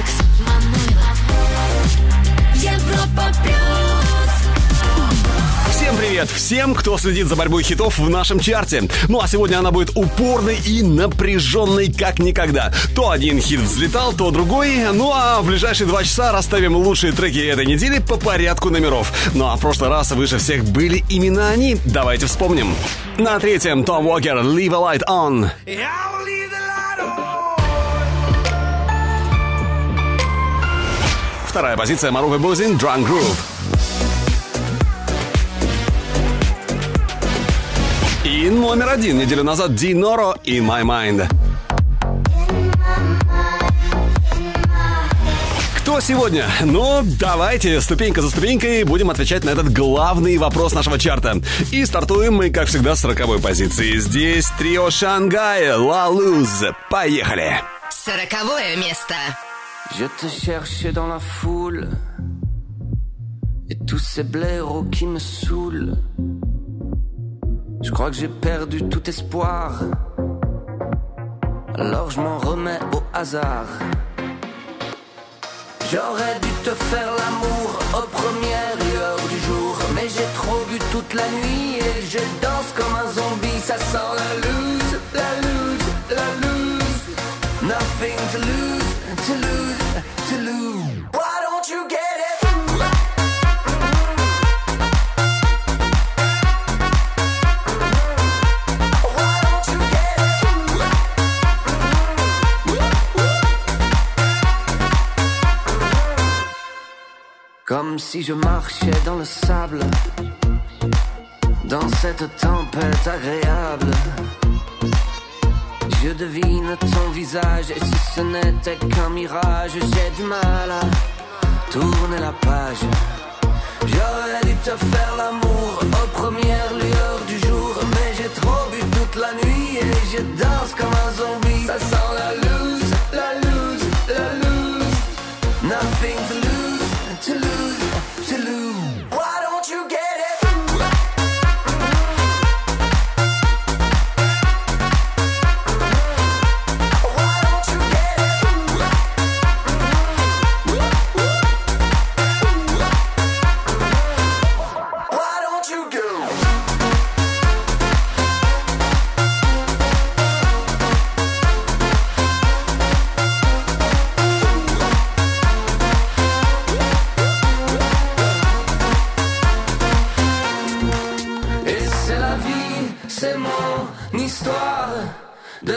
Алекс Манойлов. Европа плюс. Всем привет! Всем, кто следит за борьбой хитов в нашем чарте. Ну а сегодня она будет упорной и напряженной как никогда. То один хит взлетал, то другой. Ну а в ближайшие два часа расставим лучшие треки этой недели по порядку номеров. Ну а в прошлый раз выше всех были именно они. Давайте вспомним. На третьем Том Уокер «Leave a Light On». Вторая позиция Маруфа Бузин «Drunk Groove». И номер один неделю назад Ди Норо «In My Mind». Кто сегодня? Ну, давайте ступенька за ступенькой будем отвечать на этот главный вопрос нашего чарта. И стартуем мы, как всегда, с 40 позиции. Здесь трио Шангая «La Luz». Поехали! Сороковое место. Je te cherchais dans la foule. Et tous ces blaireaux qui me saoulent. Je crois que j'ai perdu tout espoir. Alors je m'en remets au hasard. J'aurais dû te faire l'amour aux premières lueurs du jour. Mais j'ai trop bu toute la nuit et je danse comme un zombie. Ça sent la loose, la loose, la loose Nothing to lose, Comme si je marchais dans le sable, dans cette tempête agréable. Je devine ton visage, et si ce n'était qu'un mirage, j'ai du mal à tourner la page. J'aurais dû te faire l'amour aux premières lueurs du jour, mais j'ai trop bu toute la nuit et je danse comme un zombie. Ça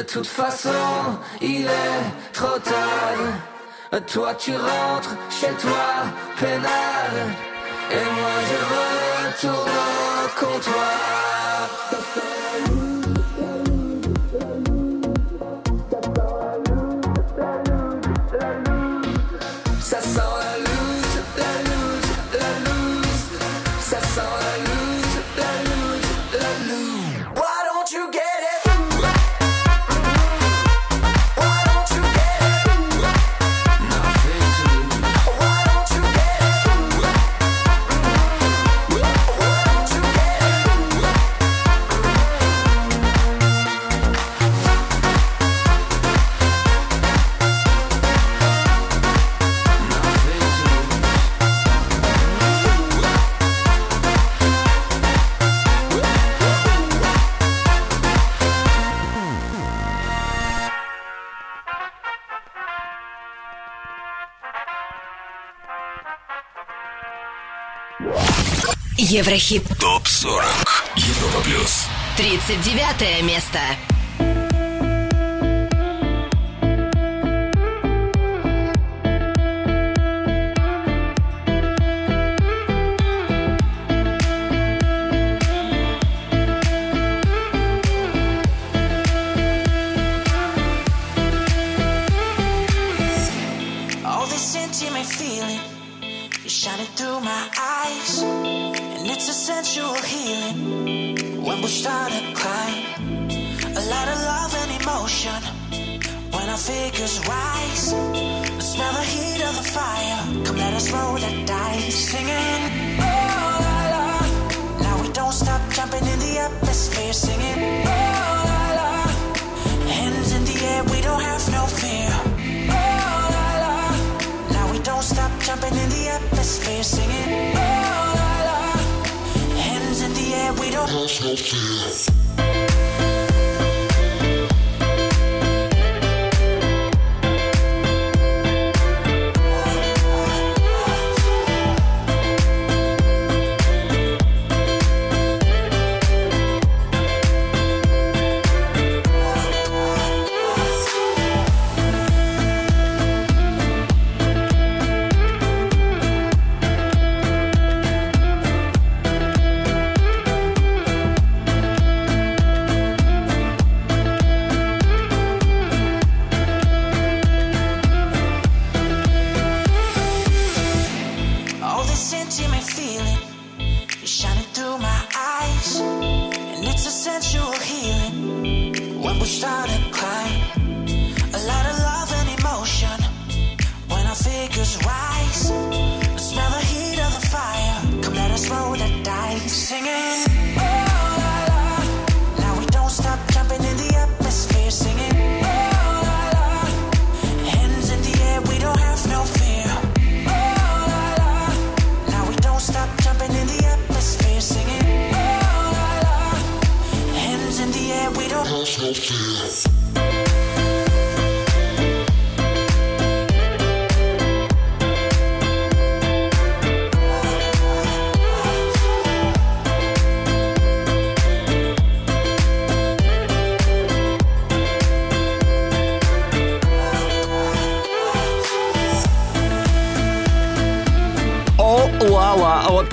toute façon, il est trop tard. Toi, tu rentres chez toi, peinard. Et moi, je retourne au comptoir. Еврохит. ТОП 40 Европа плюс 39 место.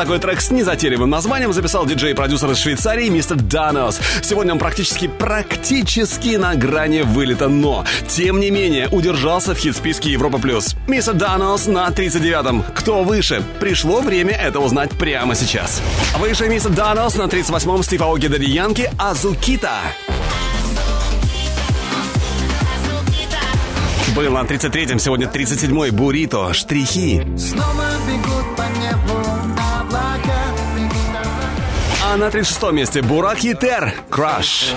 Такой трек с незатейливым названием записал диджей и продюсер из Швейцарии мистер Данос. Сегодня он практически, практически на грани вылета, но, тем не менее, удержался в хит-списке Европа+. плюс. Мистер Данос на 39-м. Кто выше? Пришло время это узнать прямо сейчас. Выше мистер Данос на 38-м Стив Аоки Дади Янки Азукита. Был на 33-м, сегодня 37-й Бурито, Штрихи. Снова бегут по небу А на 36 месте Бурак Хитер, Краш.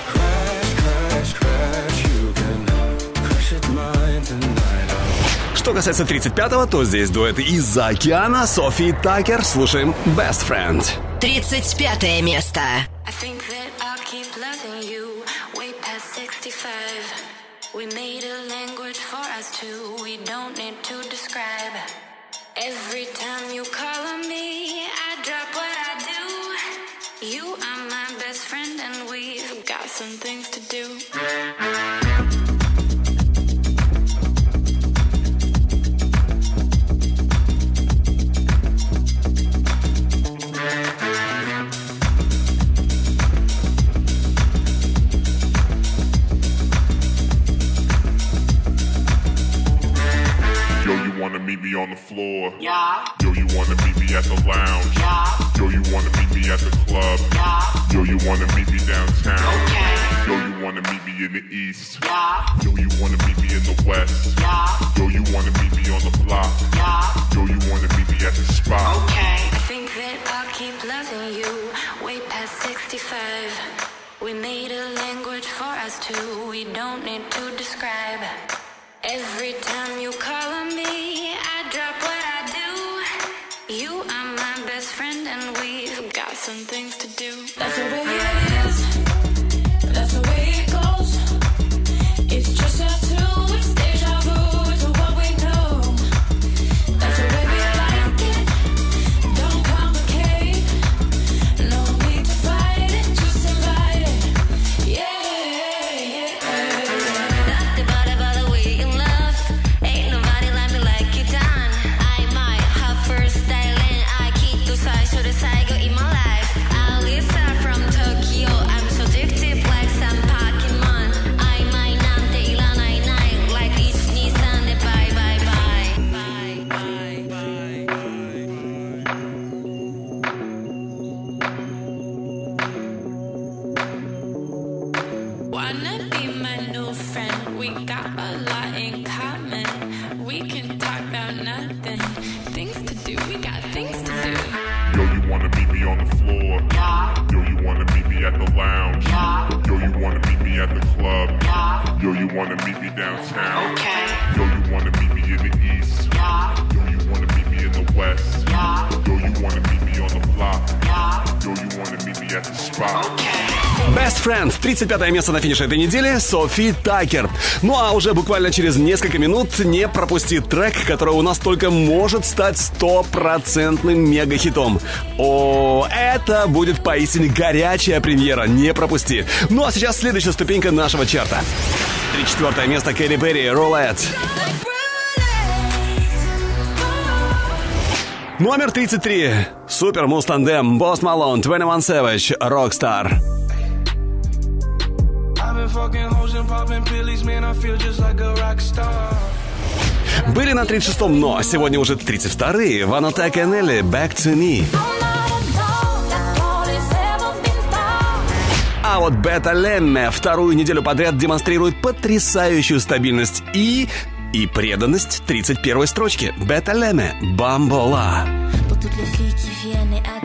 Что касается 35-го, то здесь дуэт из-за океана Софи и Такер. Слушаем Best Friend. 35 место. I think that I'll keep loving you way past 65. We made a language for us two, we don't need to describe. Every time you call on me, I drop what I some things to do. Yo, you wanna meet me on the floor? Yeah. Yo, you wanna meet me at the lounge? Yeah. Yo, you wanna meet me at the club? Yeah. Yo, you wanna meet me downtown? Okay. Yo, you wanna meet me in the east? Yeah. Yo, you wanna meet me in the west? Yeah. Yo, you wanna meet me on the block? Yeah. Yo, you wanna meet me at the spot? Okay. I think that I'll keep loving you way past 65. We made a language for us two, we don't need to describe. Every time you call on me, I You are my best friend, and we've got some things to do. That's the way it is. 25 место на финише этой недели Софи Такер. Ну а уже буквально через несколько минут не пропусти трек, который у нас только может стать стопроцентным мегахитом. О, это будет поистине горячая премьера, не пропусти. Ну а сейчас следующая ступенька нашего чарта. 34 место Кэрри Берри, Рулет. Номер 33. Супер Мустандем, Босс Малон, 21 Savage, Rockstar. Были на 36-м, но сегодня уже 32-е. Ванотек и Нелли, Back to Me. А вот Бета Лемме вторую неделю подряд демонстрирует потрясающую стабильность и... и преданность 31-й строчке. Бета Лемме, Бамбола. Pour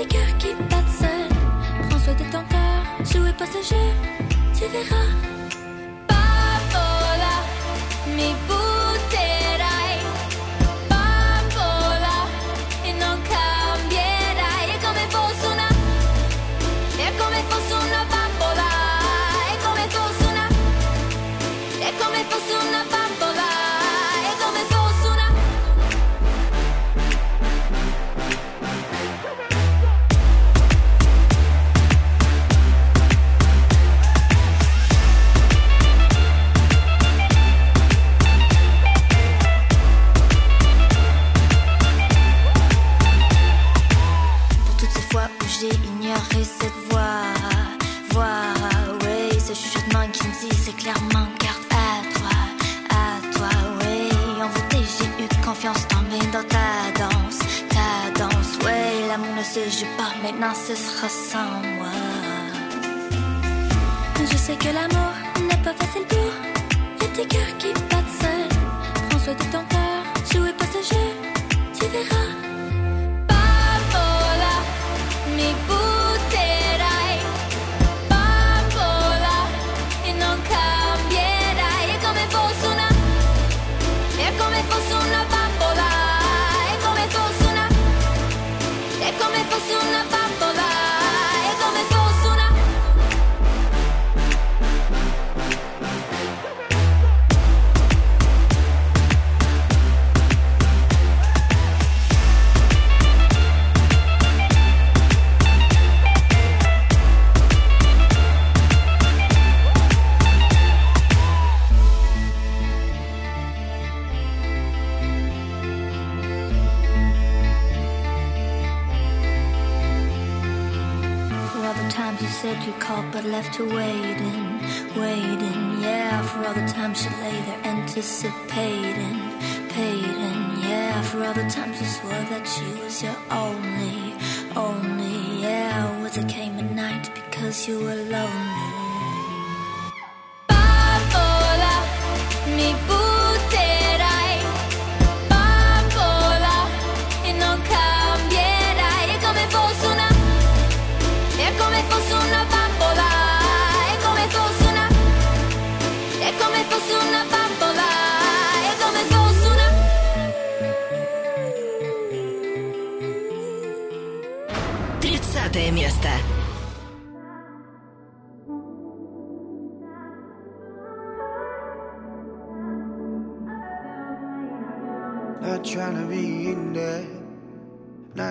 petits cœurs qui battent seuls. Prends soin de ton cœur, jouez pas ce jeu, tu verras. J'ai eu confiance tombé dans ta danse, ta danse, oui. L'amour ne se joue pas, maintenant ce sera sans moi. Je sais que l'amour n'est pas facile pour les petits cœurs qui battent seuls. Prends soin de ton cœur, jouez pas ce jeu, tu verras. Bambola, mi butterai. Left her waiting, waiting. Yeah, for all the times she lay there anticipating, paiding. Yeah, for all the times you swore that she was your only, only. Yeah, words that came at night because you were lonely.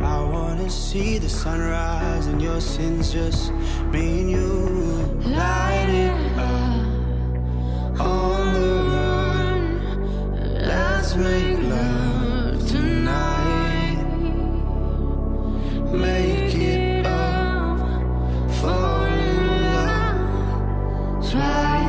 I wanna see the sunrise and your sins just me and you. Light it up on the run. Let's make love tonight. Make it up. Fall in love. Try.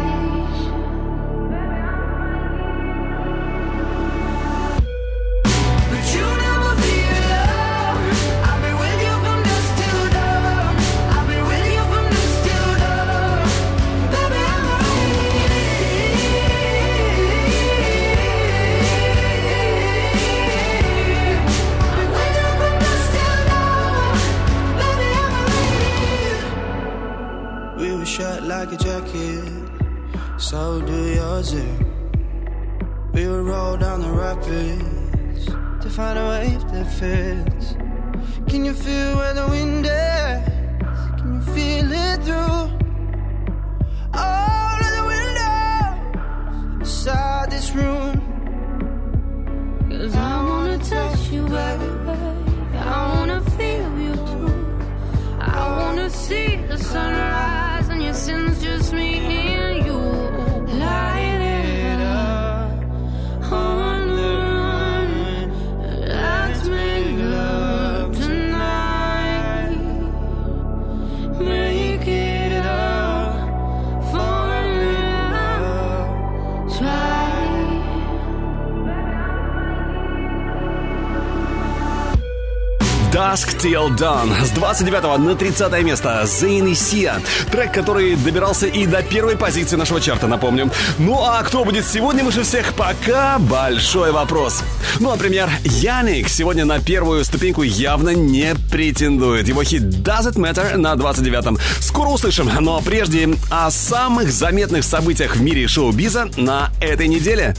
Till Dawn с 29 на 30 место Зейн и Сия. Трек, который добирался и до первой позиции нашего чарта, напомню. Ну а кто будет сегодня выше всех, пока большой вопрос. Ну, например, Яник сегодня на первую ступеньку явно не претендует. Его хит Does It Matter на 29-м. Скоро услышим, но прежде о самых заметных событиях в мире шоу-биза на этой неделе.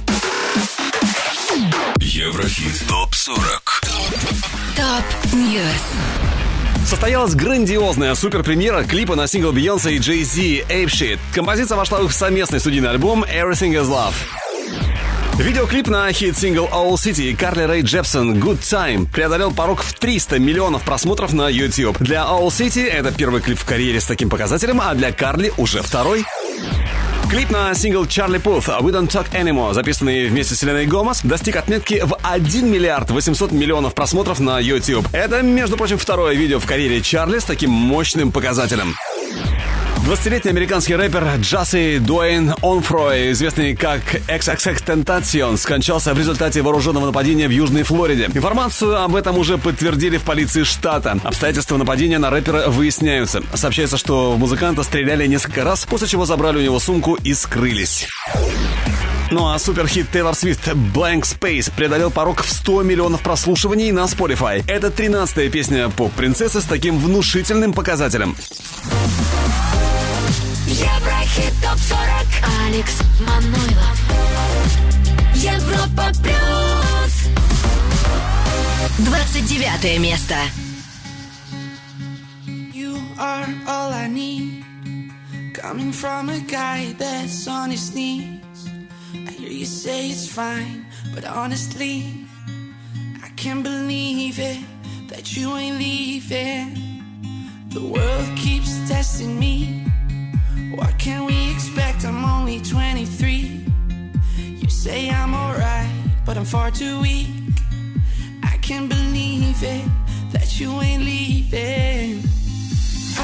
Еврохит ТОП-40 Top News. Состоялась грандиозная суперпремьера клипа на сингл Beyoncé и Jay-Z Ape Shit. Композиция вошла в совместный студийный альбом Everything is Love. Видеоклип на хит-сингл Owl City Карли Рэй Джепсон Good Time преодолел порог в 300 миллионов просмотров на YouTube. Для Owl City это первый клип в карьере с таким показателем, а для Карли уже второй. Клип на сингл Чарли Пуф We Don't Talk Anymore, записанный вместе с Селеной Гомес, достиг отметки в 1 миллиард 800 миллионов просмотров на YouTube. Это, между прочим, второе видео в карьере Чарли с таким мощным показателем. 20-летний американский рэпер Джасси Дуэйн Онфрой, известный как XXX Tentacion, скончался в результате вооруженного нападения в Южной Флориде. Информацию об этом уже подтвердили в полиции штата. Обстоятельства нападения на рэпера выясняются. Сообщается, что в музыканта стреляли несколько раз, после чего забрали у него сумку и скрылись. Ну а суперхит Тейлор Свифт Blank Space преодолел порог в 100 миллионов прослушиваний на Spotify. Это 13-я песня поп-принцессы с таким внушительным показателем. Еврохит ТОП-40 Алекс Манойлов Европа Плюс 29 место. You are all I need. Coming from a guy that's on his knees. I hear you say it's fine, but honestly, I can't believe it that you ain't leaving. The world keeps testing me. What can we expect? I'm only 23. You say I'm alright, but I'm far too weak. I can't believe it that you ain't leaving.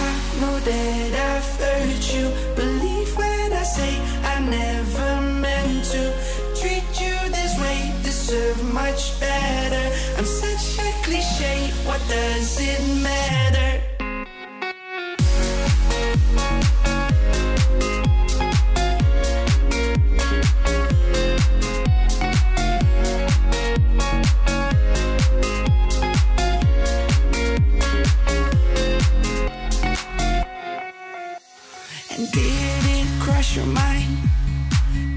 I know that I've hurt you. Believe when I say I never meant to treat you this way. Deserve much better. I'm such a cliche. What does it matter? Your mind?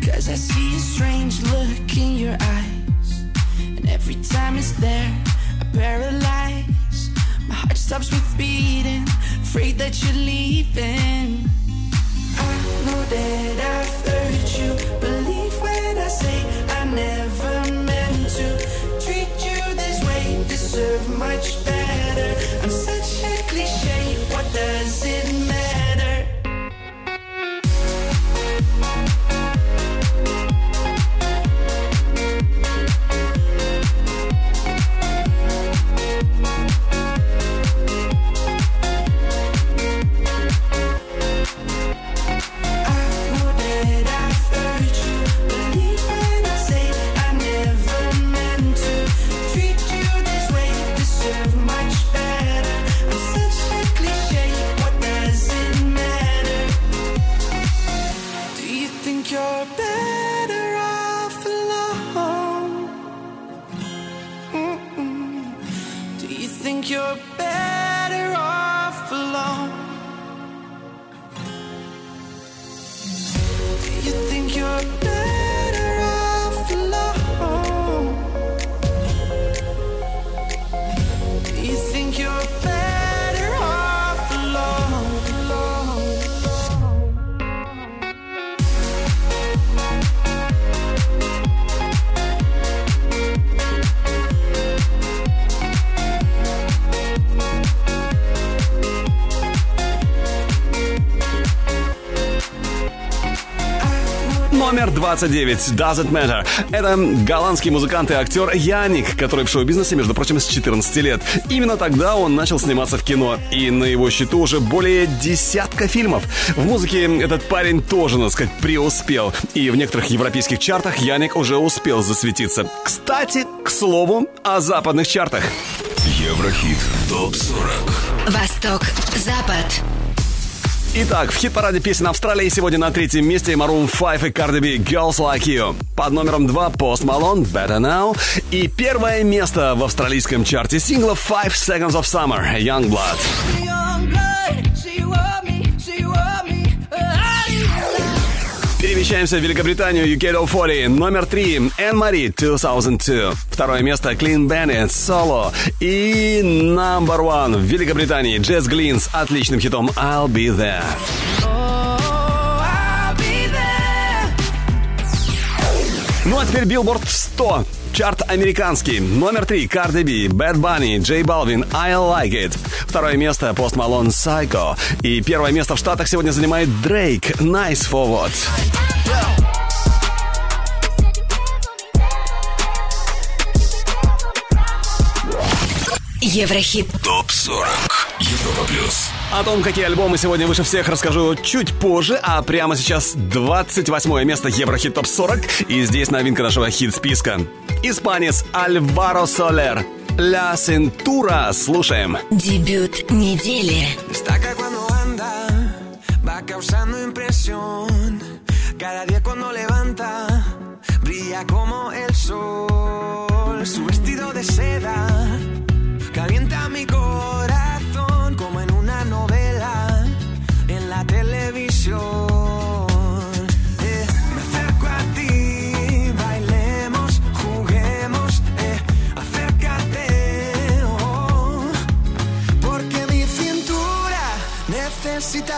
Cause I see a strange look in your eyes. And every time it's there, I paralyze. My heart stops with beating, afraid that you're leaving. I know that I've hurt you. Believe when I say I never meant to treat you this way. Deserve much better. 29. Doesn't Matter. Это голландский музыкант и актер Яник, который в шоу-бизнесе, между прочим, с 14 лет. Именно тогда он начал сниматься в кино. И на его счету уже более десятка фильмов. В музыке этот парень тоже, надо сказать, преуспел. И в некоторых европейских чартах Яник уже успел засветиться. Кстати, к слову, о западных чартах. Еврохит ТОП-40 Восток, Запад Итак, в хит-параде песен Австралии сегодня на третьем месте Maroon 5 и Cardi B Girls Like You. Под номером 2 Post Malone Better Now. И первое место в австралийском чарте синглов 5 Seconds of Summer Youngblood. Перемещаемся в Великобританию UK 40. Номер 3 Anne Marie 2002. Второе место Clean Bandit Solo. И number one в Великобритании Джесс Глин с отличным хитом I'll Be There. Ну а теперь Billboard 100. Чарт американский. Номер три Cardi B, Bad Bunny, J Balvin, I Like It. Второе место Post Malone Psycho. И первое место в Штатах сегодня занимает Drake Nice Forward. Еврохит. ТОП-40 Европа Плюс О том, какие альбомы сегодня выше всех, расскажу чуть позже, а прямо сейчас 28 место Еврохит ТОП 40 и здесь новинка нашего хит-списка. Испанец Альваро Солер. Ля Сентура. Слушаем. Дебют недели. Destaca cuando anda, va causando impresión. Cada día cuando levanta, brilla como el sol. Su vestido de seda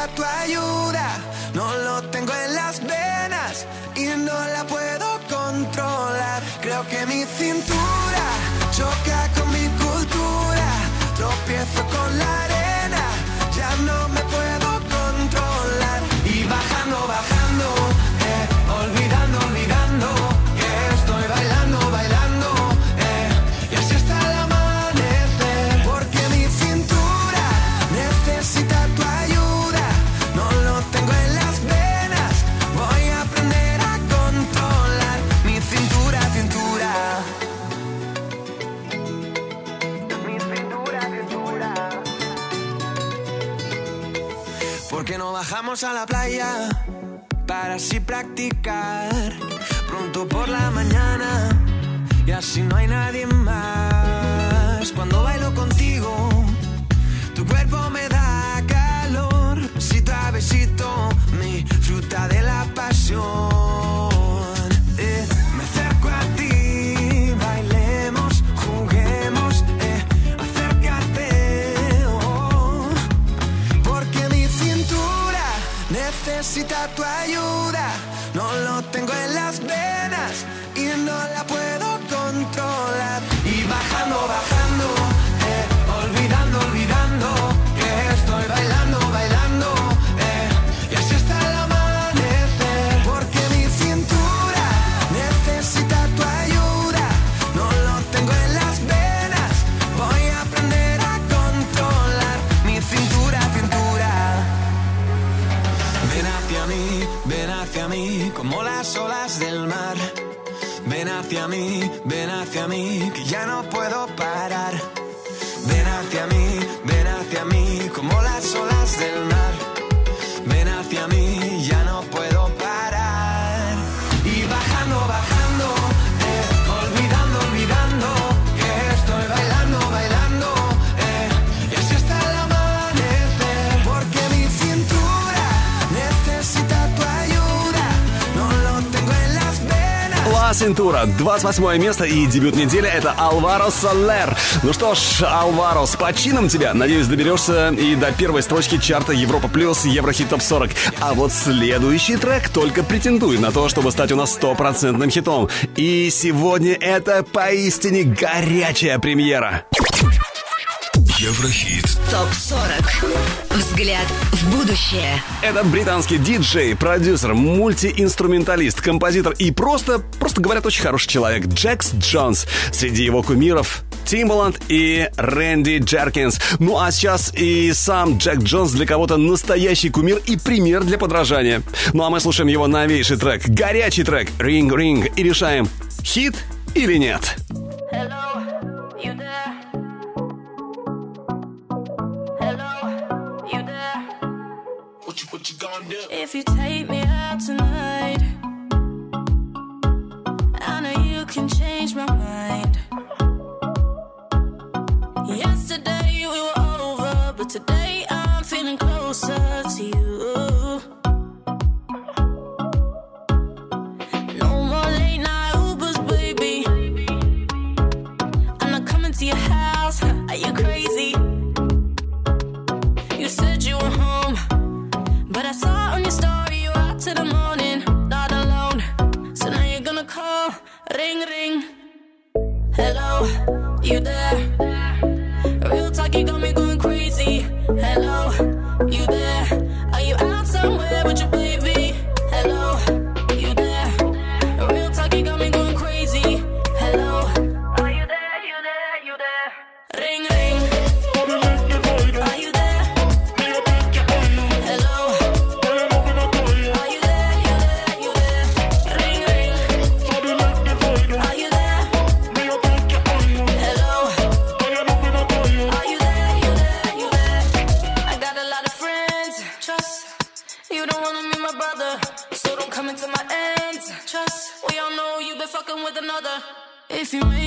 tu ayuda. No lo tengo en las venas y no la puedo controlar. Creo que mi cintura bajamos a la playa para así practicar pronto por la mañana y así no hay nadie más. Cuando bailo contigo, tu cuerpo me da calor, besito a besito, mi fruta de la pasión. Necesita tu ayuda. No lo tengo en las venas y no la puedo controlar. Ven hacia mí, que ya no puedo parar. Синтура. 28 место и дебют недели это Алваро Солер. Ну что ж, Алваро, с почином тебя. Надеюсь, доберешься и до первой строчки чарта Европа Плюс Еврохит Топ 40. А вот следующий трек только претендует на то, чтобы стать у нас стопроцентным хитом. И сегодня это поистине горячая премьера. Еврохит. Топ-40. Взгляд в будущее. Это британский диджей, продюсер, мультиинструменталист, композитор и просто, просто говорят, очень хороший человек Джекс Джонс. Среди его кумиров Тимбаланд и Рэнди Джеркинс. Ну а сейчас и сам Джек Джонс для кого-то настоящий кумир и пример для подражания. Ну а мы слушаем его новейший трек, горячий трек «Ринг-ринг» и решаем, хит или нет. Hello. If you take me Hello, you there? Real talk, you got me going crazy. Hello. you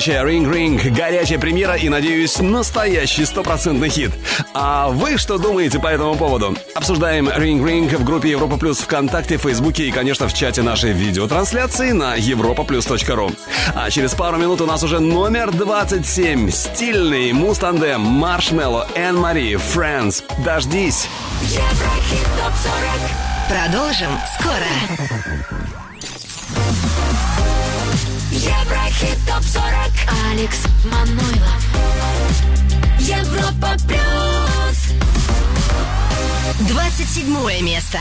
случае Ring Ring, горячая премьера и, надеюсь, настоящий стопроцентный хит. А вы что думаете по этому поводу? Обсуждаем Ring Ring в группе Европа Плюс ВКонтакте, Фейсбуке и, конечно, в чате нашей видеотрансляции на europaplus.ru. А через пару минут у нас уже номер 27. Стильный Мустандем, Маршмелло, Энн Мари, Фрэнс. Дождись! Продолжим скоро. Алекс Манойлов. Европа плюс. 27 место.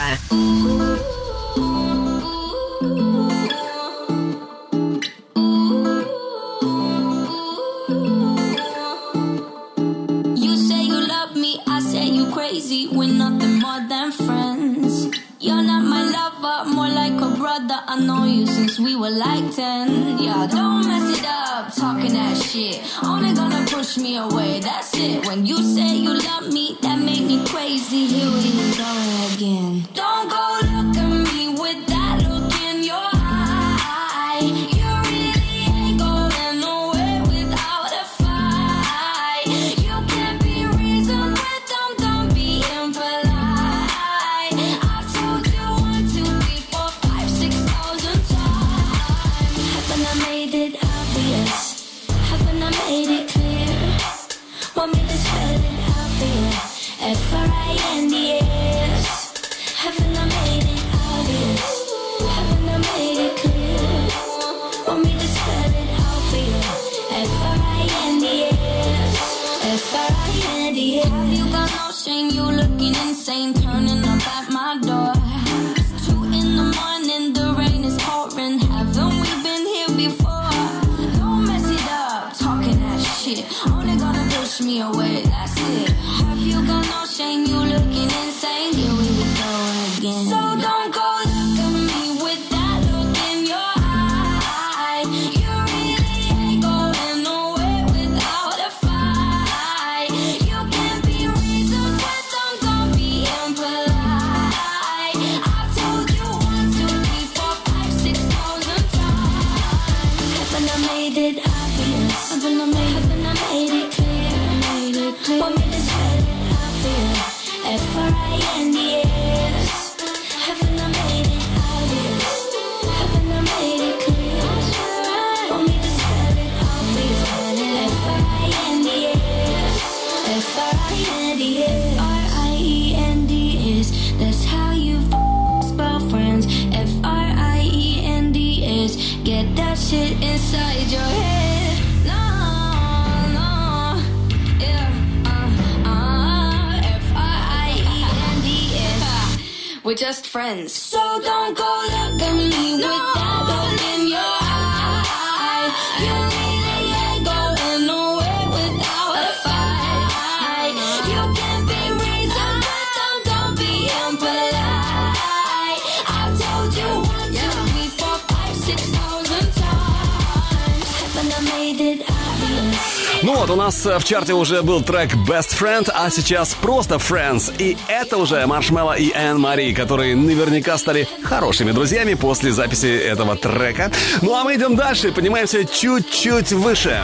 чарте уже был трек Best Friend, а сейчас просто Friends. И это уже Маршмелло и Энн Мари, которые наверняка стали хорошими друзьями после записи этого трека. Ну а мы идем дальше, поднимаемся чуть-чуть выше.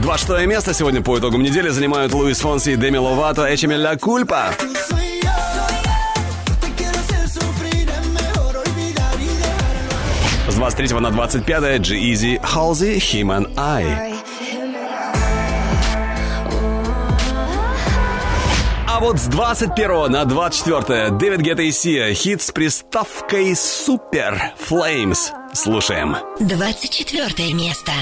26 место сегодня по итогам недели занимают Луис Фонси и Деми Ловато, Эчеми Ла Кульпа. С 23 на 25 G-Eazy, Halsey, Human Eye. вот с 21 на 24 Дэвид Гетта и Сия. Хит с приставкой «Супер Флеймс». Слушаем. 24 место.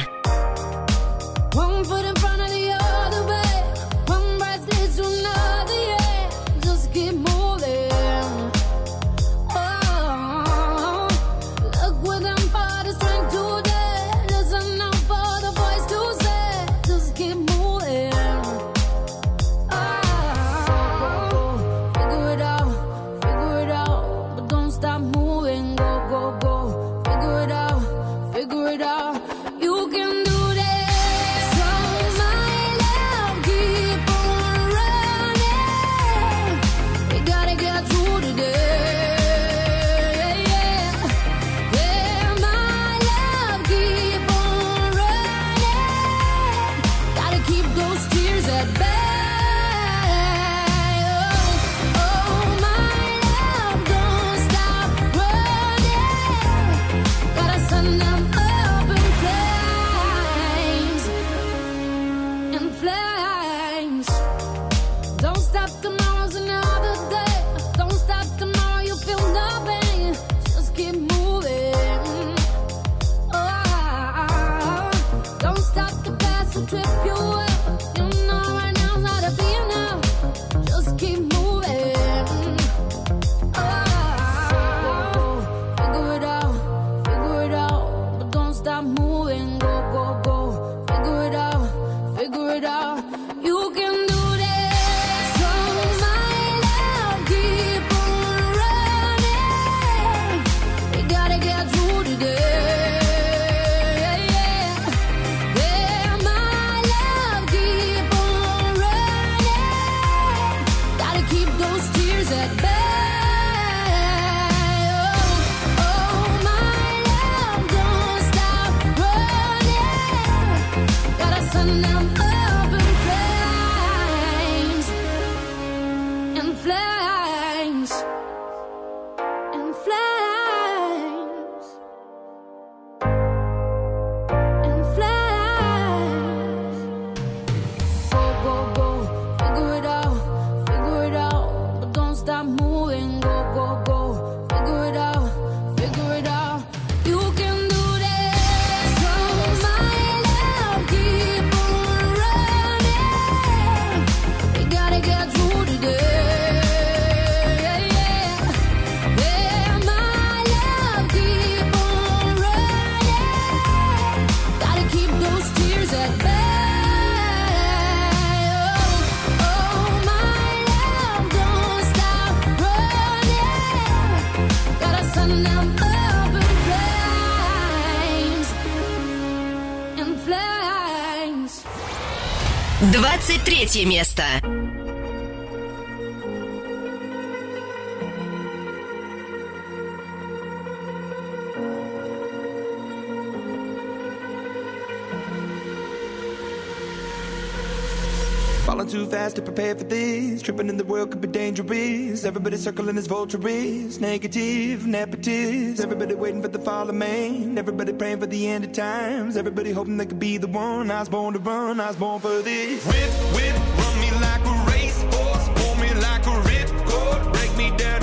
Falling too fast to prepare for this. Tripping in the world could be dangerous. Everybody circling as vultures. Negative, nepotist. Everybody waiting for the fall of man. Everybody praying for the end of times. Everybody hoping they could be the one. I was born to run. I was born for this. Whip, whip, run me like a racehorse. Pull me like a ripcord. Break me down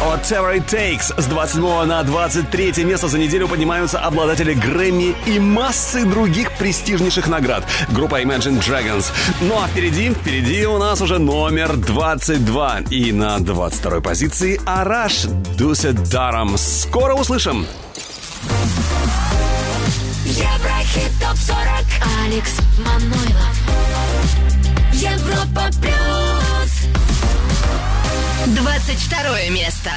whatever it takes. С 27 на 23 место за неделю поднимаются обладатели Грэмми и массы других престижнейших наград. Группа Imagine Dragons. Ну а впереди, впереди у нас уже номер 22. И на 22 позиции Араш Дусе Даром. Скоро услышим. Еврохит ТОП-40 Алекс Манойлов 22 место.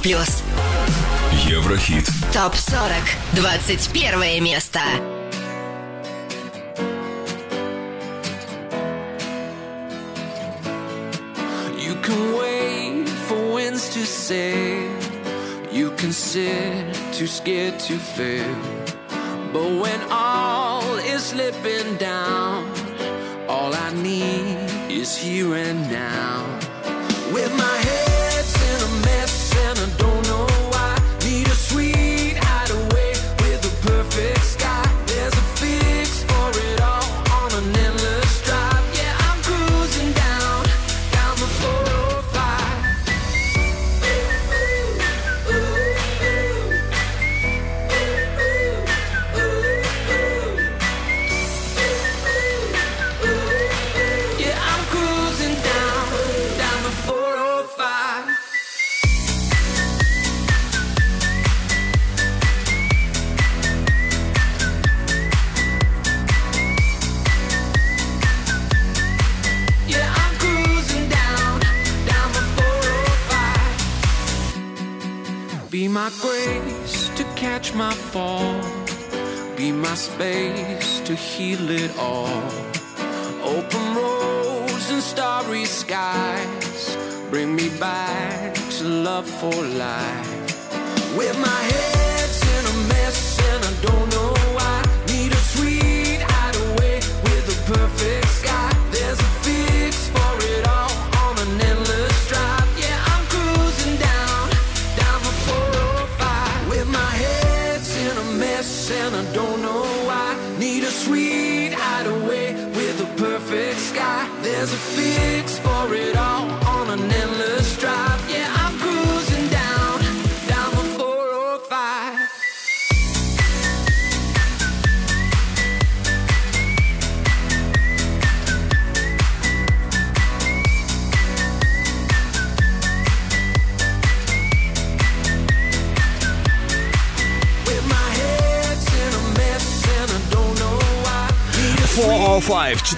Плюс. Еврохит. Топ 40. 21 место. You can wait for winds to sail. You can sit too scared to fail. But when all is slipping down, all I need is here and now.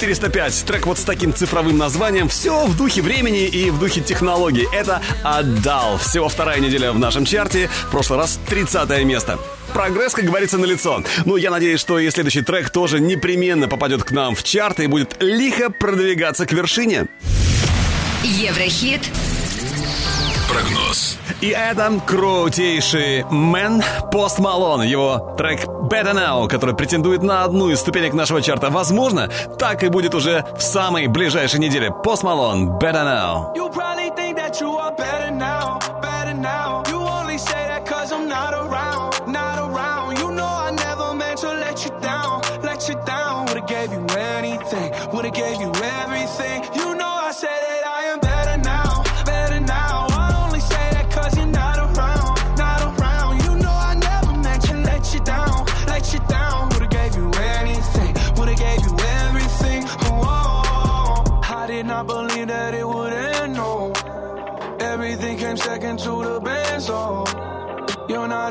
405, 405, трек вот с таким цифровым названием. Все в духе времени и в духе технологий. Это «Отдал». Всего вторая неделя в нашем чарте. В прошлый раз 30 место. Прогресс, как говорится, на лицо. Ну, я надеюсь, что и следующий трек тоже непременно попадет к нам в чарты и будет лихо продвигаться к вершине. Еврохит. И это крутейший man Post Malone. Его трек Better Now, который претендует на одну из ступенек нашего чарта. Возможно, так и будет уже в самой ближайшей неделе. Пост Малон Better Now. You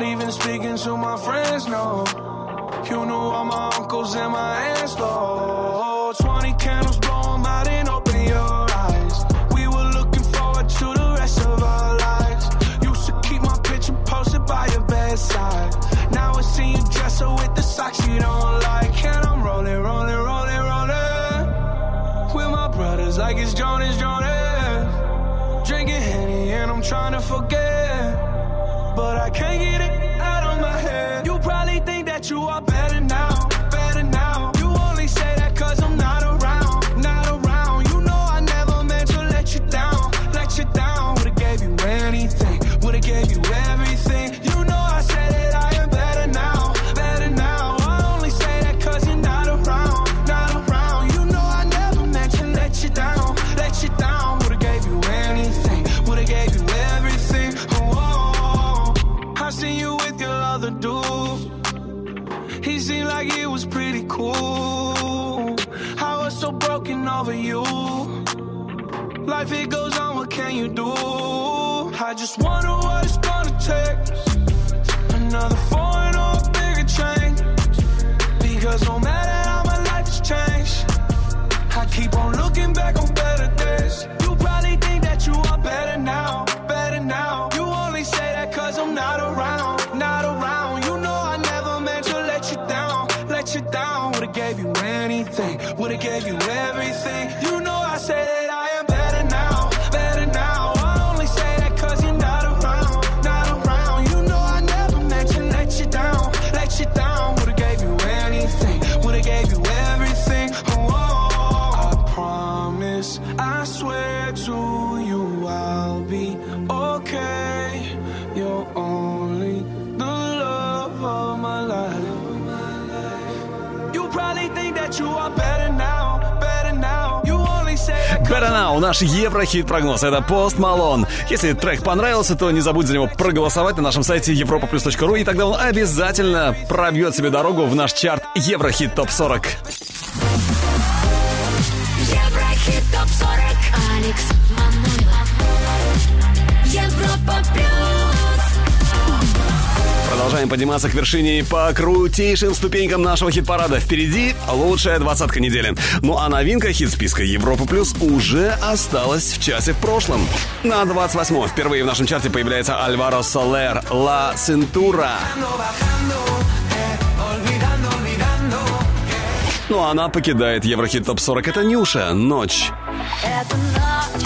Not even speaking to my friends, no. You knew all my uncles and my aunts, though. 20 candles, blow them out and open your eyes. We were looking forward to the rest of our lives. Used to keep my picture posted by your bedside. Now I see you dress up with the socks you don't like. And I'm rolling, rolling, rolling, rolling. With my brothers, like it's Jonas, Jonas. Drinking Henny and I'm trying to forget. But I can't get you up life, it goes on, what can you do? у нас Еврохит-прогноз. Это Пост Малон. Если трек понравился, то не забудь за него проголосовать на нашем сайте europaplus.ru, и тогда он обязательно пробьет себе дорогу в наш чарт Еврохит ТОП-40. Еврохит ТОП-40. Алекс Манаев. продолжаем подниматься к вершине по крутейшим ступенькам нашего хит-парада. Впереди лучшая двадцатка недели. Ну а новинка хит-списка Европа Плюс уже осталась в часе в прошлом. На 28 впервые в нашем чарте появляется Альваро Солер «Ла Центура. Ну а она покидает Еврохит ТОП-40. Это Нюша «Ночь». Это ночь.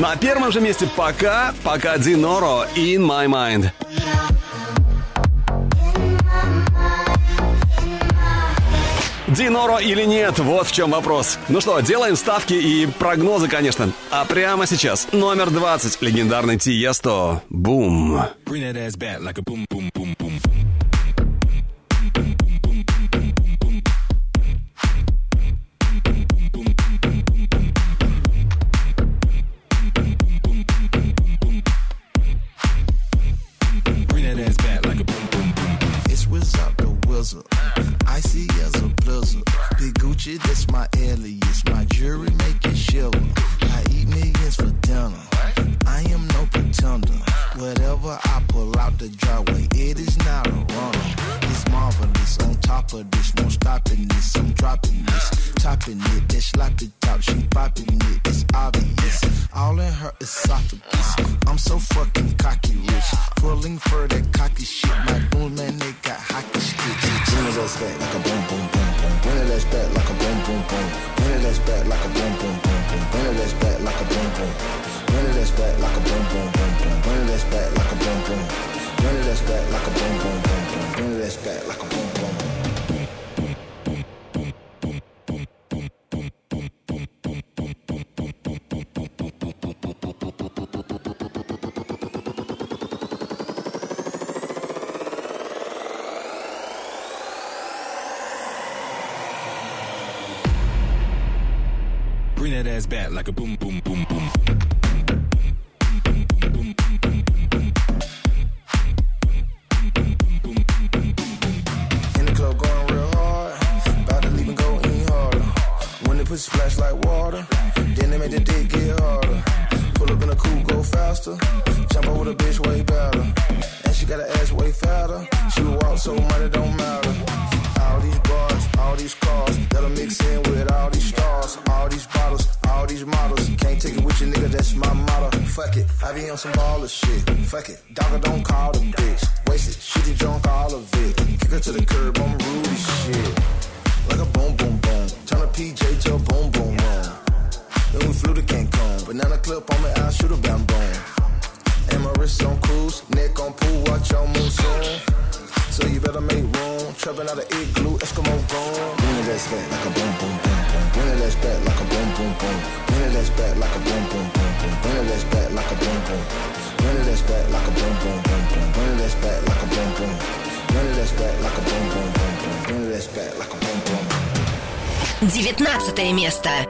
На первом же месте пока, пока Диноро «In My Mind». Диноро или нет, вот в чем вопрос. Ну что, делаем ставки и прогнозы, конечно. А прямо сейчас, номер 20, легендарный Тиесто. Бум. Trapping out of igloo, Eskimo gone. Bring it that's back like a boom boom boom boom. Bring it that's back like a boom boom boom. Bring it that's back like a boom boom boom boom. Bring it that's back like a boom boom. Bring it that's back like a boom boom boom boom. Bring it that's back like a boom boom. Bring it that's back like a boom boom boom boom. Bring it that's back like a boom boom. Девятнадцатое место.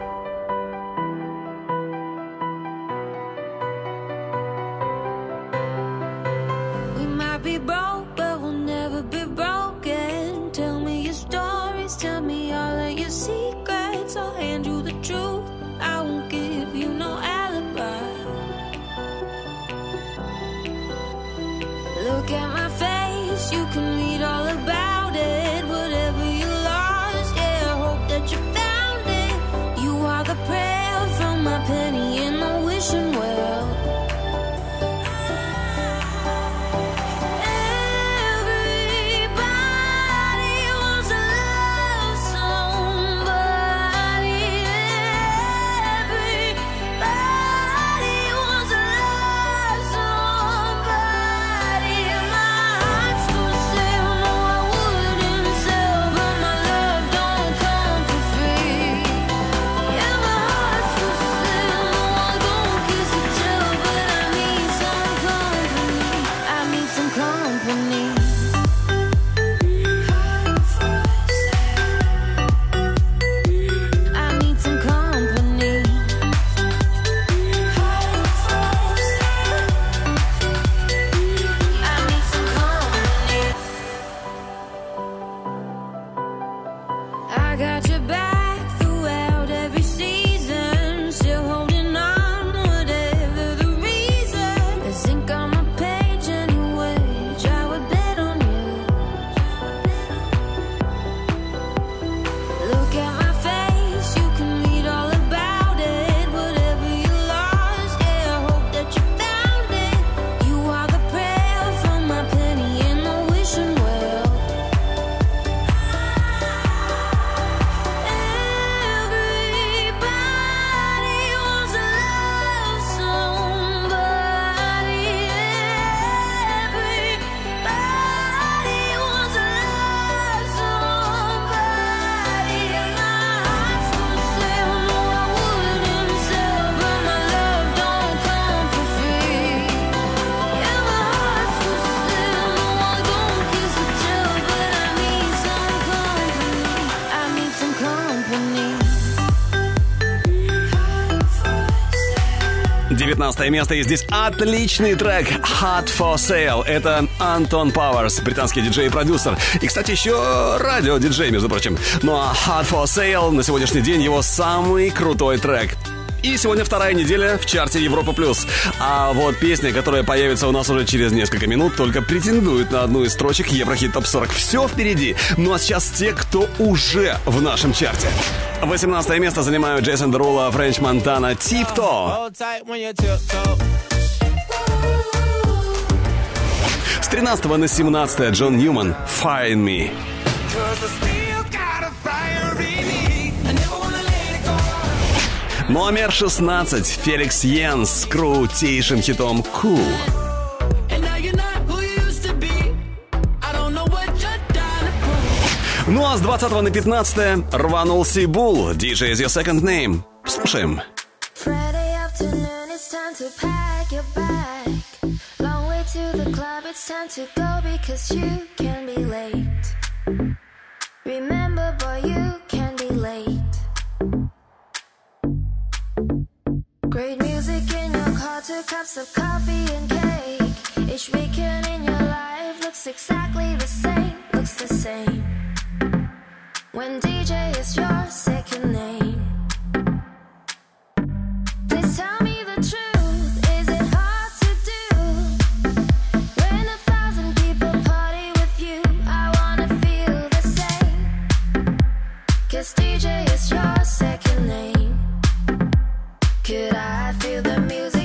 19 место, и здесь отличный трек Hot for Sale. Это Антон Пауэрс, британский диджей и продюсер. И, кстати, еще радио-диджей, между прочим. Ну а Hot for Sale на сегодняшний день его самый крутой трек. И сегодня вторая неделя в чарте Европа Плюс. А вот песня, которая появится у нас уже через несколько минут, только претендует на одну из строчек Еврохит Топ 40. Все впереди. Ну а сейчас те, кто уже в нашем чарте. 18 место занимают Джейсон Дерула, Френч Монтана, Типто. С 13 на 17 Джон Ньюман, Find Me. Номер 16 Феликс Йенс с крутейшим хитом Cool. Ну а с 20 на 15 рванул Сибул, DJ is your second name. Слушаем. Remember, boy, you can be late. Great music in your car, two cups of coffee and cake. Each weekend in your life looks exactly the same, looks the same. When DJ is your second name.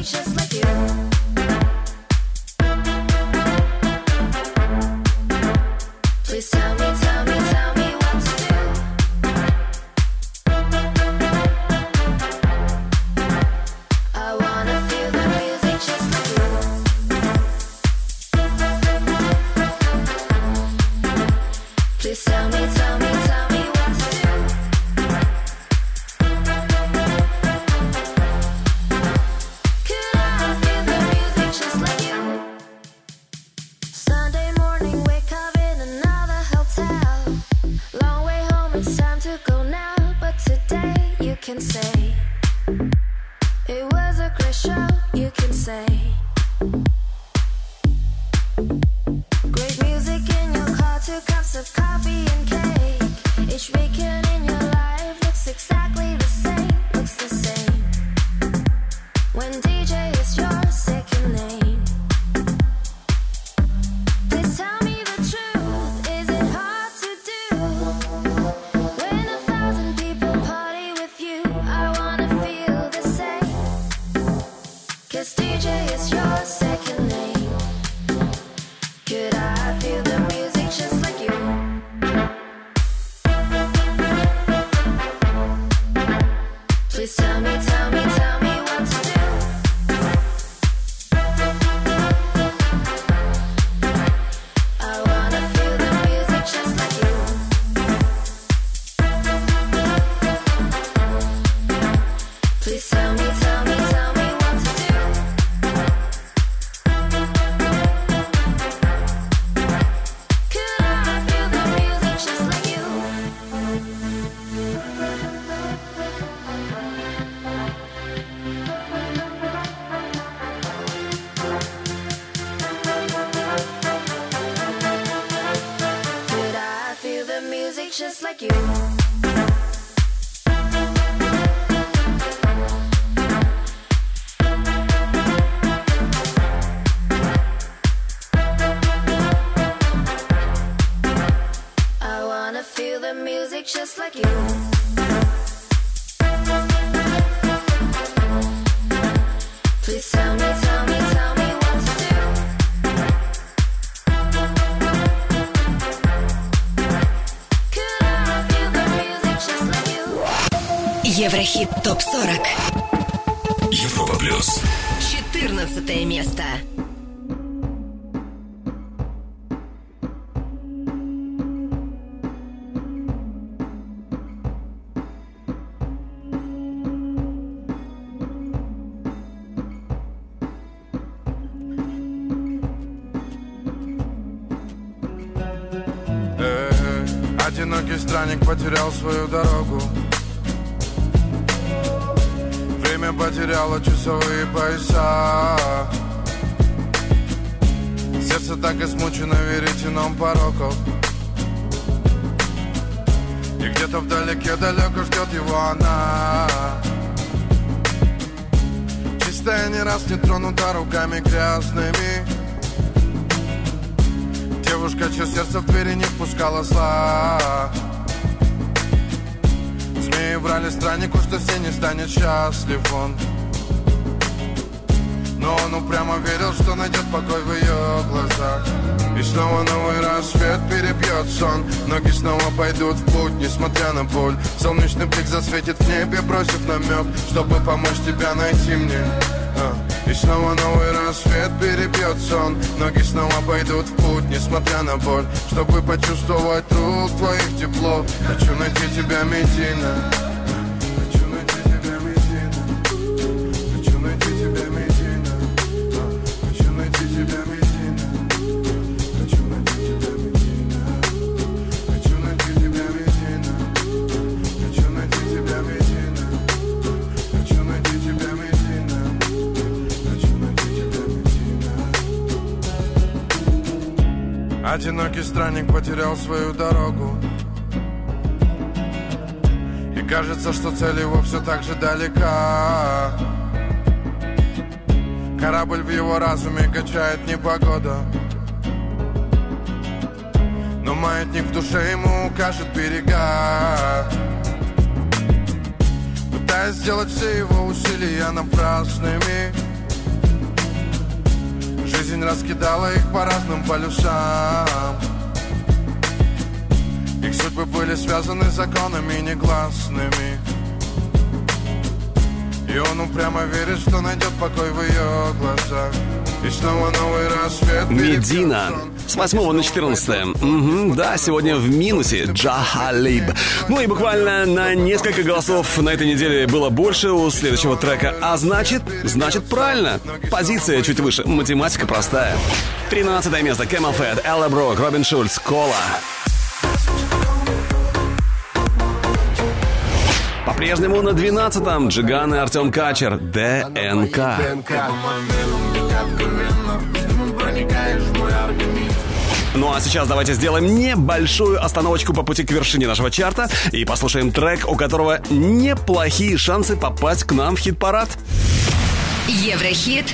Just like tell me, tell me, Еврохит ТОП-40. Европа плюс. 14 место. Найти мне А. И снова новый рассвет перебьет сон. Ноги снова пойдут в путь, несмотря на боль. Чтобы почувствовать рук твоих тепло. Хочу найти тебя, Медина Одинокий странник потерял свою дорогу. И кажется, что цель его все так же далека. Корабль в его разуме качает непогода. Но маятник в душе ему укажет берега. Пытаясь сделать все его усилия напрасными Жизнь раскидала их по разным полюсам. Их судьбы были связаны законами негласными. И он упрямо верит, что найдет покой в ее глазах. И снова новый рассвет Медина. С 8 на 14. Мгм, да, сегодня в минусе Джахалиб. Ну и буквально на несколько голосов на этой неделе было больше у следующего трека. А значит, значит правильно. Позиция чуть выше. Математика простая. 13 место. Camel Fat, Элла Брок, Робин Шульц, Кола. По-прежнему на 12-м Джиган и Артем Качер. ДНК. Ну а сейчас давайте сделаем небольшую остановочку по пути к вершине нашего чарта и послушаем трек, у которого неплохие шансы попасть к нам в хит-парад. Еврохит.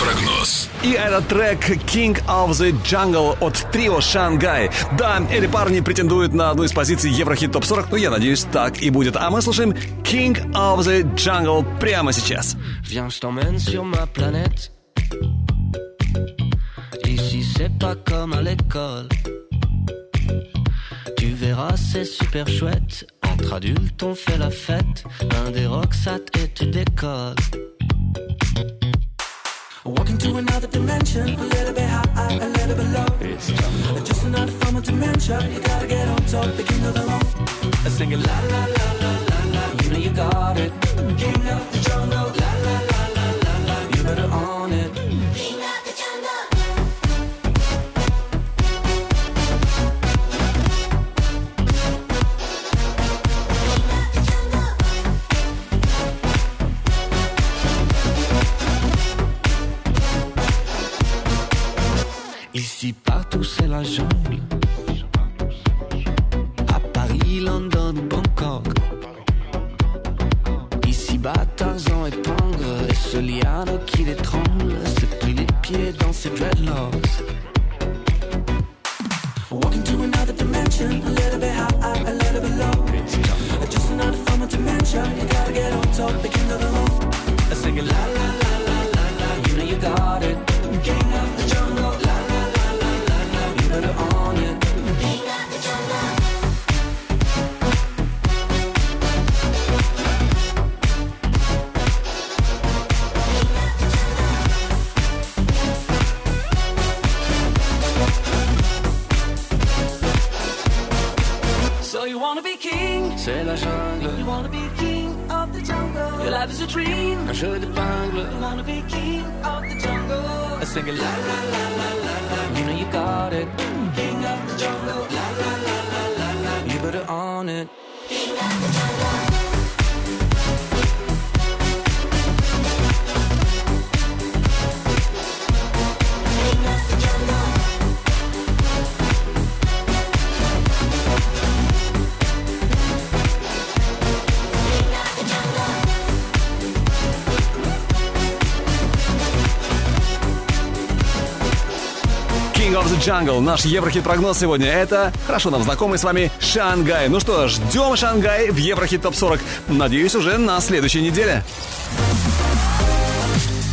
Прогноз. И этот трек King of the Jungle от трио Шангай. Да, эти парни претендуют на одну из позиций Еврохит Топ 40, но я надеюсь, так и будет. А мы слушаем King of the Jungle прямо сейчас. Viens, c'est pas comme à l'école. Tu verras, c'est super chouette. Entre adultes, on fait la fête. Un des rocks, ça et tu décolles. Walking to another dimension, a little bit high, a little bit low. It's jungle. Just another form of dementia. You gotta get on top, the king of the road. I sing it la la la la la la. You know you got it. King of the jungle, la la la la jungle. À Paris, London ou Bangkok. Ici, bas, Tarzan épingle. Et ce liano qui l'étrangle. Pris les pieds dans ses dreadlocks. Another dimension, a little bit high, a little bit low. Just another form of. You gotta get on top, the of the road. I sing it la la la la la la. You know you got it. The put it on. Jungle. Наш Еврохит-прогноз сегодня это хорошо нам знакомый с вами Шангай. Ну что, ждем Шангай в Еврохит Топ 40. Надеюсь, уже на следующей неделе.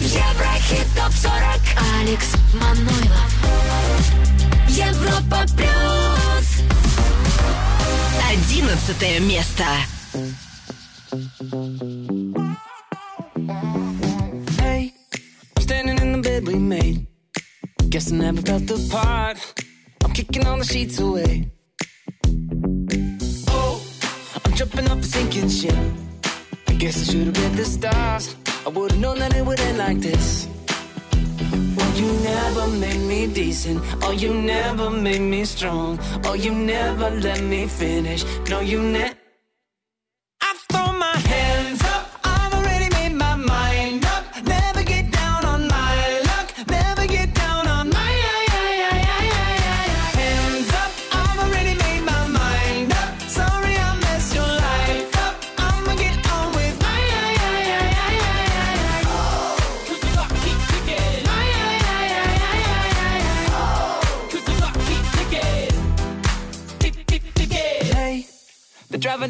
Еврохит топ 40 Алекс Манойлов Европа плюс Одиннадцатое место. Sheets away. Oh, I'm jumping off a sinking ship. I guess I should have read the stars. I would have known that it would end like this. Well, you never made me decent. Oh, you never made me strong. Oh, you never let me finish. No, you never.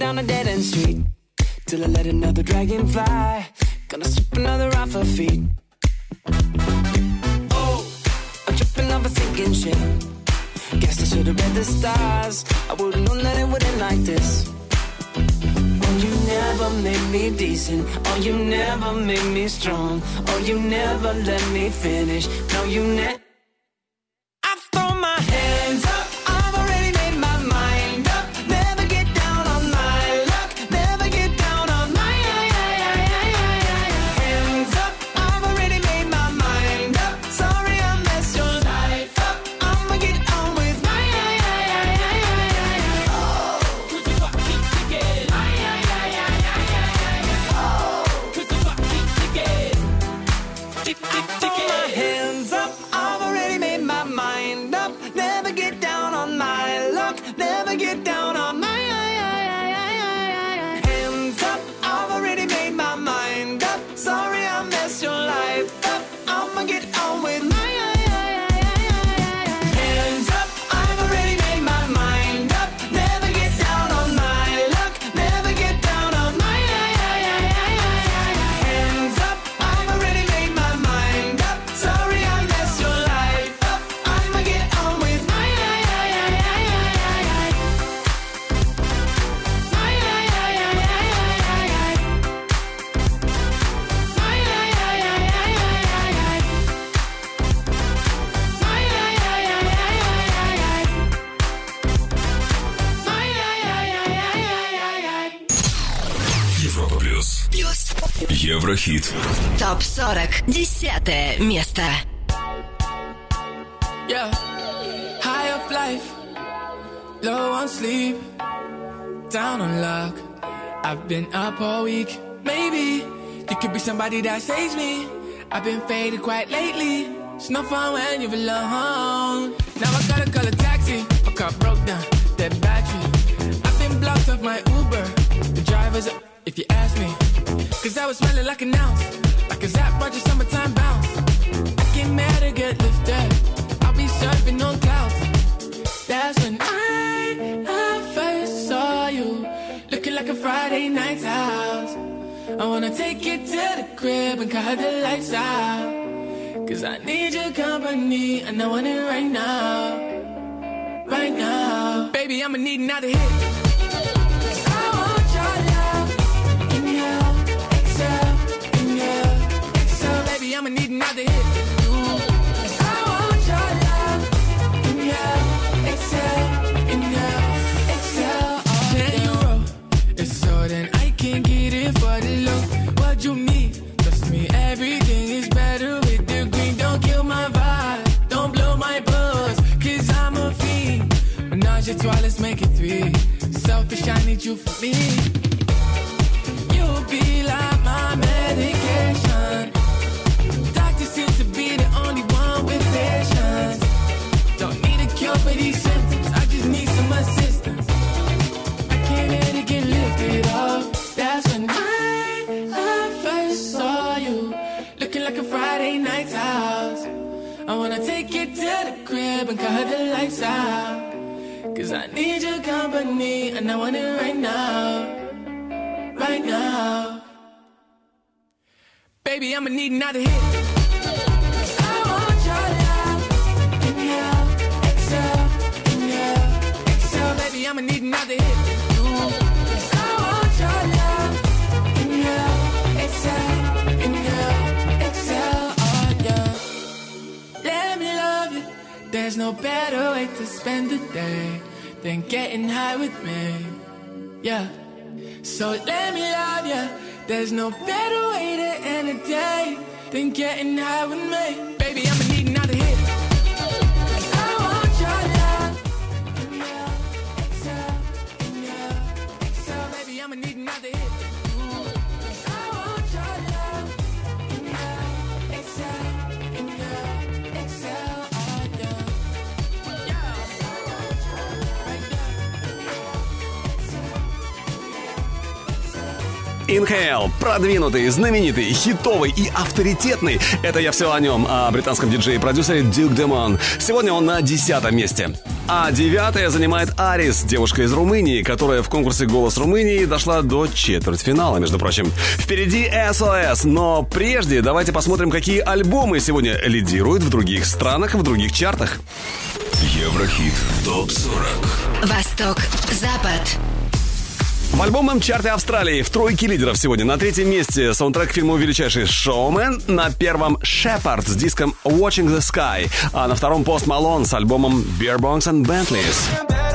Down a dead end street till I let another dragon fly. Gonna sweep another off her feet. Oh, I'm tripping off a sinking ship. Guess I should have read the stars. I would've known that it would end like this. Oh, you never made me decent. Oh, you never made me strong. Oh, you never let me finish. No, you never. tick, tick, tick. Еврохит. ТОП 40. Десятое место. Yeah. High of life, low on sleep, down on luck. I've been up all week. Maybe you could be somebody that saves me. I've been faded quite lately. It's no fun when you're alone. Now I gotta call a taxi. My car broke down, dead battery. I've been blocked off my Uber. The driver's up, if you ask me. Cause I was smelling like an ounce. Like a Zap Roger summertime bounce. I get mad or get lifted. I'll be surfing on clouds. That's when I, I first saw you. Looking like a Friday night's house. I wanna take you to the crib and cut the lights out. Cause I need your company and I want it right now. Right now. Baby, I'ma need another hit. I'm a fiend. Menage a trois, let's make it three. Selfish, I need you for me. You'll be like my medication. Baby, I'ma need another hit. There's no better way to spend the day than getting high with me. Yeah. So let me love you. There's no better way to end a day than getting high with me. Inhale, продвинутый, знаменитый, хитовый и авторитетный. Это я все о нем, о британском диджее-продюсере Дюк Демон. Сегодня он на десятом месте. А девятое занимает Арис, девушка из Румынии, которая в конкурсе «Голос Румынии» дошла до четвертьфинала, между прочим. Впереди SOS, но прежде давайте посмотрим, какие альбомы сегодня лидируют в других странах, в других чартах. Еврохит. Топ-40. Восток, Запад. В альбомном чарте Австралии в тройке лидеров сегодня на третьем месте саундтрек к фильму «Величайший шоумен», на первом «Shepard» с диском «Watching the Sky», а на втором «Пост Малон» с альбомом «Beer Bongs and Bentleys».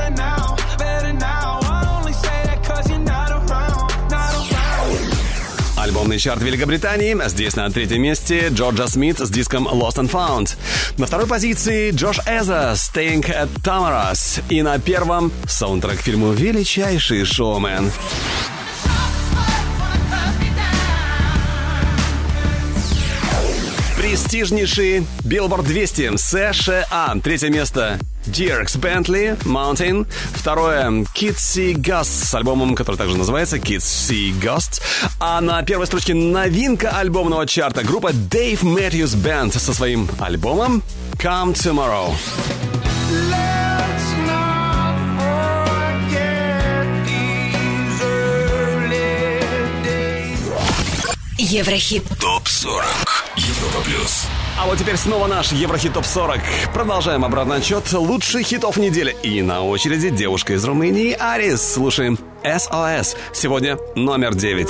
Альбомный чарт Великобритании. Здесь на третьем месте Джорджа Смит с диском Lost and Found. На второй позиции Джош Эза Staying at Tamaras. И на первом саундтрек фильму «Величайший шоумен». Престижнейший Billboard 200 США. Третье место Диркс Бентли Mountain. Второе Kids See Ghost с альбомом, который также называется Kids See Ghost. А на первой строчке новинка альбомного чарта группа Dave Matthews Band со своим альбомом Come Tomorrow. Еврохит. Топ-40. Европа плюс. А вот теперь снова наш Еврохит Топ 40. Продолжаем обратный отчет лучших хитов недели. И на очереди девушка из Румынии Арис. Слушаем SOS. Сегодня номер 9.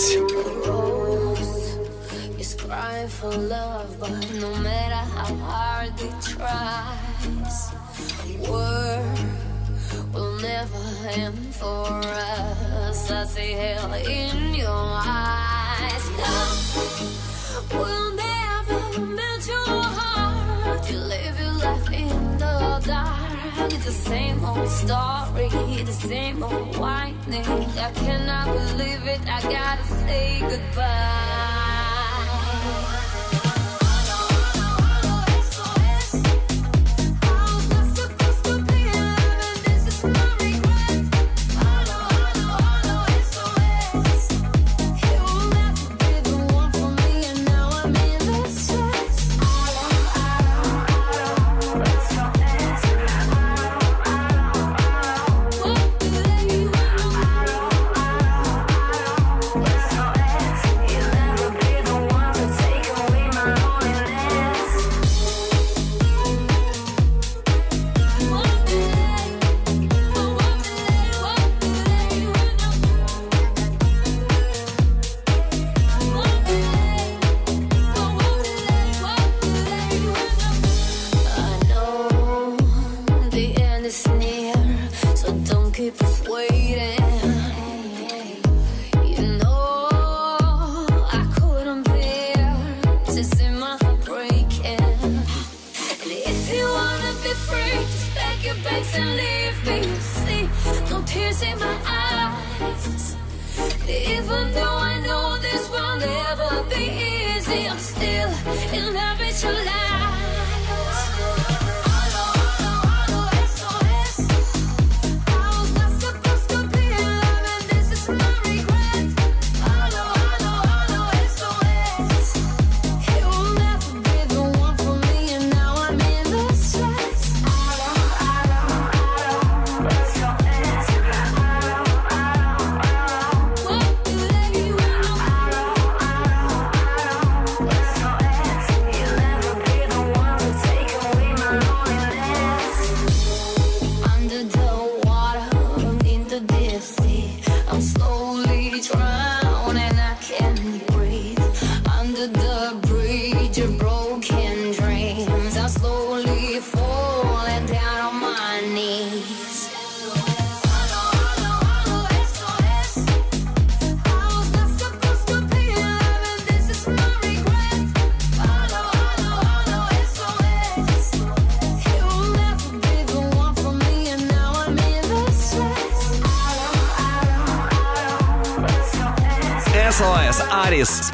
is crying for love, but no matter how hard they tries, war will never end for us. I see hell in your eyes. Will never in dark. It's the same old story, the same old whining. I cannot believe it. I gotta say goodbye.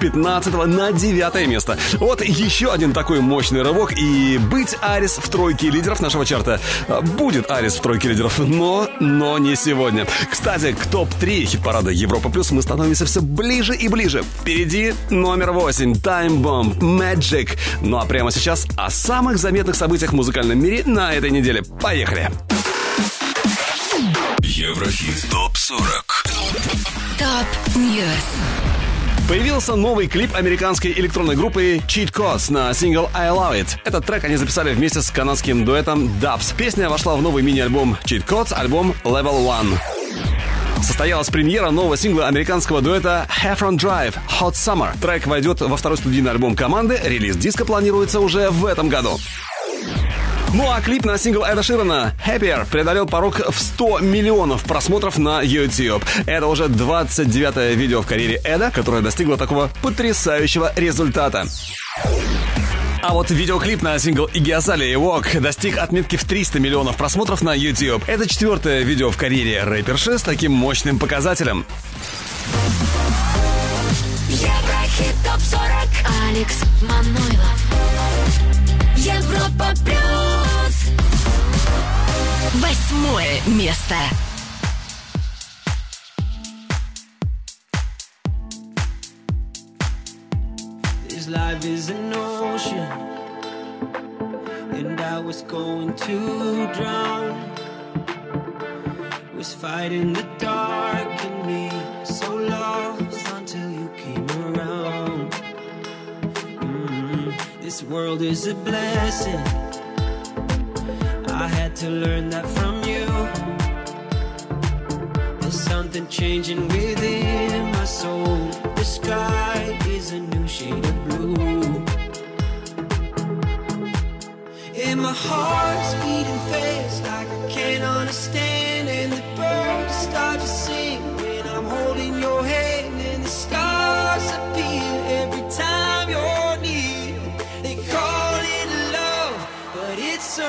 15 на 9 место. Вот еще один такой мощный рывок. И быть Арис в тройке лидеров нашего чарта. А, Будет Арис в тройке лидеров, но, но не сегодня. Кстати, к топ-3 хит-парада Европа Плюс мы становимся все ближе и ближе. Впереди номер 8 Time Bomb Magic. Ну а прямо сейчас о самых заметных событиях в музыкальном мире на этой неделе. Поехали! Еврохит ТОП-40 Top News. Появился новый клип американской электронной группы Cheat Codes на сингл I Love It. Этот трек они записали вместе с канадским дуэтом DVBBS. Песня вошла в новый мини-альбом Cheat Codes, альбом Level One. Состоялась премьера нового сингла американского дуэта Heffron Drive Hot Summer. Трек войдет во второй студийный альбом команды. Релиз диска планируется уже в этом году. Ну а клип на сингл Эда Ширана Happier преодолел порог в 100 миллионов просмотров на YouTube. Это уже 29-е видео в карьере Эда, которое достигло такого потрясающего результата. А вот видеоклип на сингл Игги Азалия Walk достиг отметки в 300 миллионов просмотров на YouTube. Это четвертое видео в карьере рэперши с таким мощным показателем. Еврохит ТОП-40 Алекс Манойлов Европа Плюс Восьмое место. This life is an ocean, and I was going to drown. Was fighting the dark in me, so lost until you came around. Mm, This world is a blessing. I had to learn that from you. There's something changing within my soul. The sky is a new shade of blue. And my heart's beating fast like I can't understand. And the birds start to sing when I'm holding your hand. And the stars appear baby.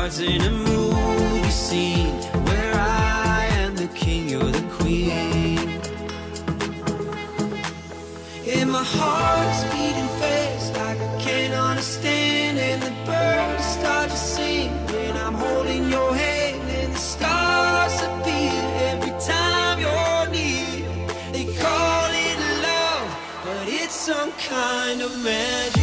stars in a movie scene where I am the king, you're the queen. And my heart's beating fast like I can't understand, and the birds start to sing when I'm holding your hand, and the stars appear every time you're near. They call it love, but it's some kind of magic.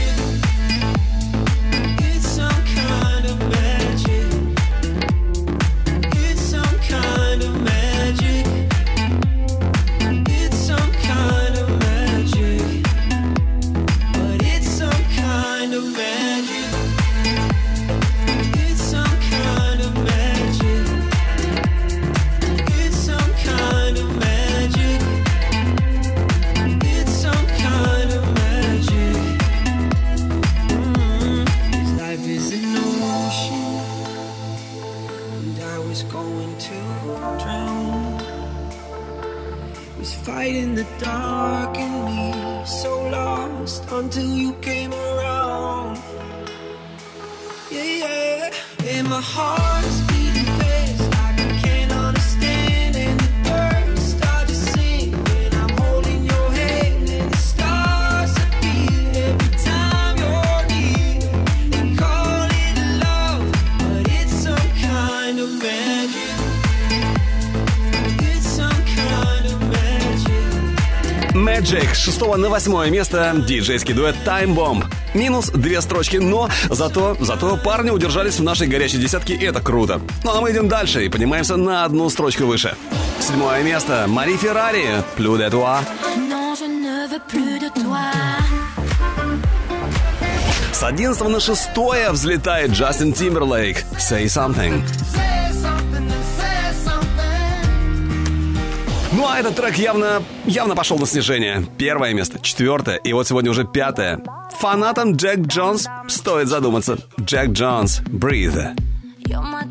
6 на 8 место диджейский дуэт Time Bomb. Минус две строчки, но зато, зато парни удержались в нашей горячей десятке, и это круто. Ну а мы идем дальше и поднимаемся на одну строчку выше. Седьмое место. Мари Феррари. Плю де туа. С 11 на 6 взлетает Джастин Тимберлейк. Say something. Этот трек явно, явно пошел на снижение. Первое место, четвертое, и вот сегодня уже пятое. Фанатам Джек Джонс стоит задуматься. Джек Джонс, Breathe. You're my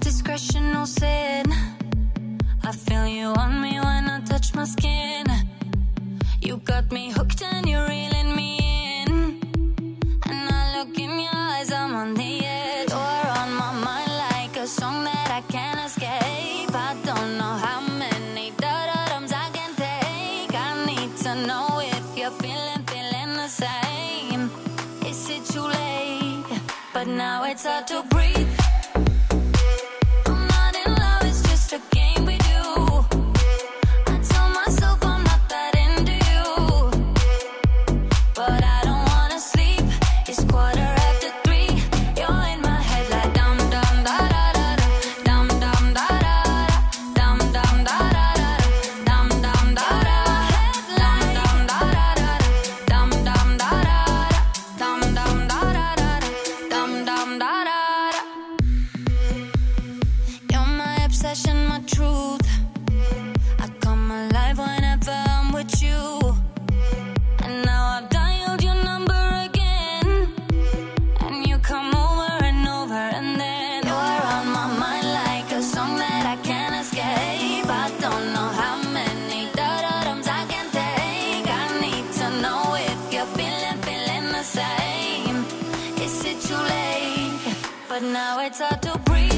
hard to breathe. but now it's hard to breathe.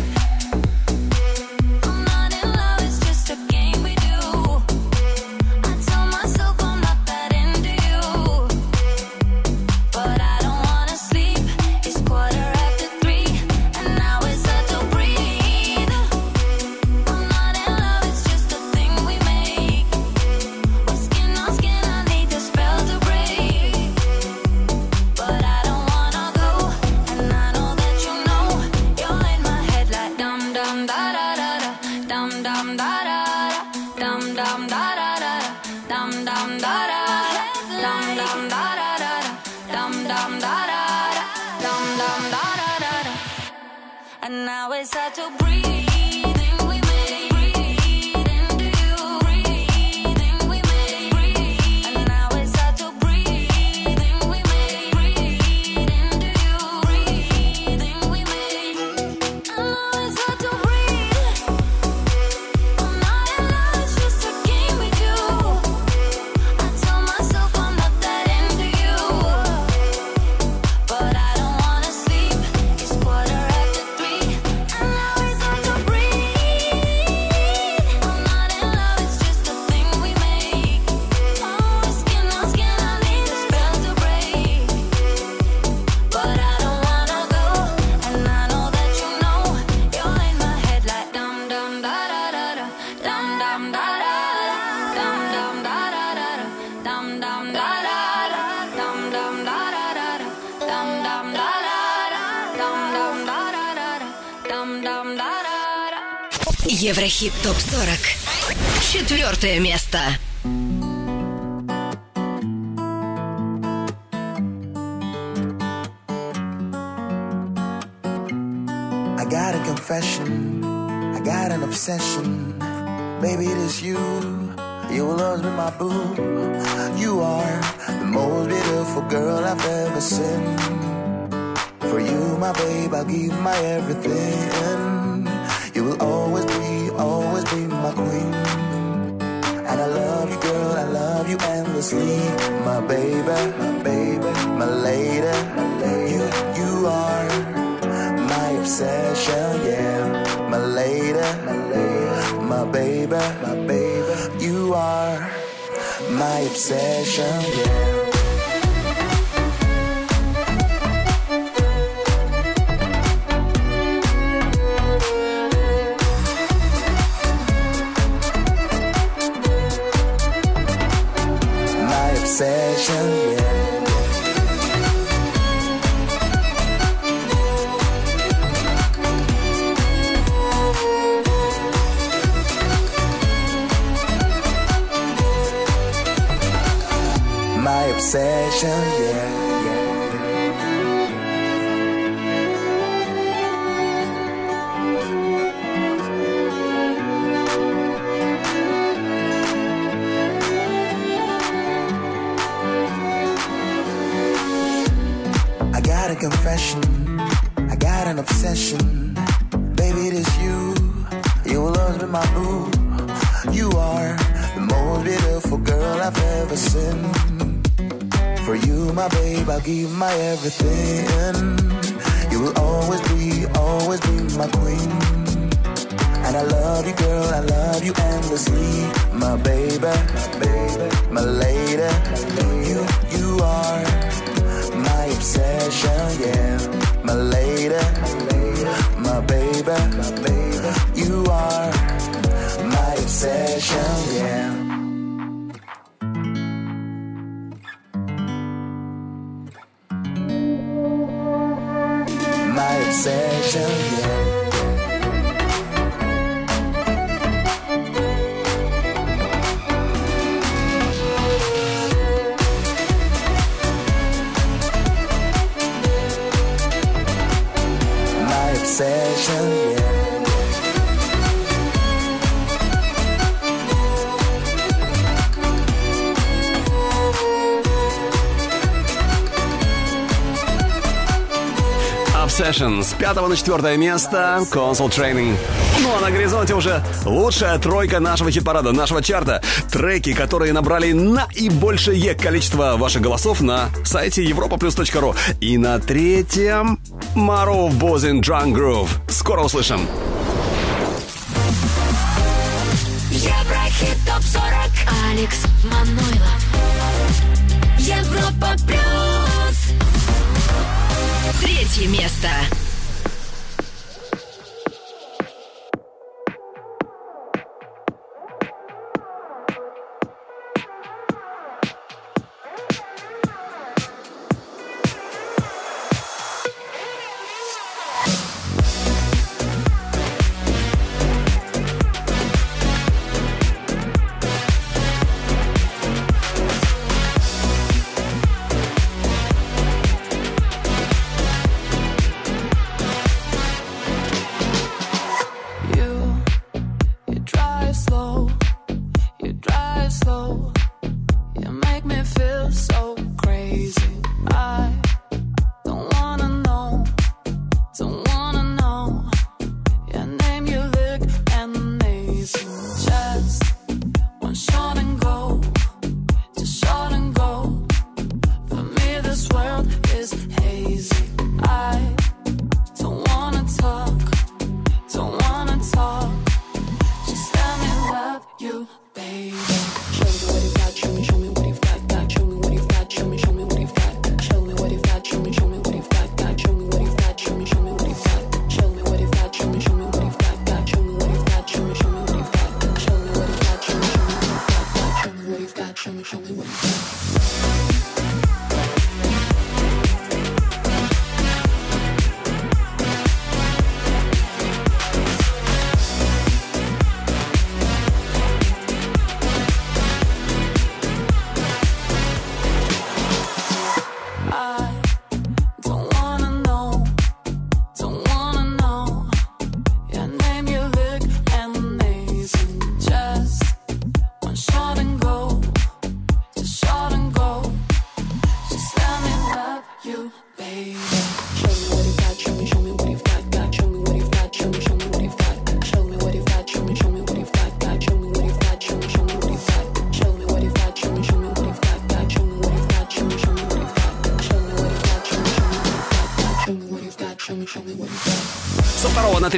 obsession, yeah. на четвертое место Console Training. Ну а на горизонте уже лучшая тройка нашего хит-парада, нашего чарта. Треки, которые набрали наибольшее количество ваших голосов на сайте europaplus.ru. И на третьем Марув Бозин Drunk Groove. Скоро услышим. Еврохит топ 40 Алекс Манойлов Европа плюс Третье место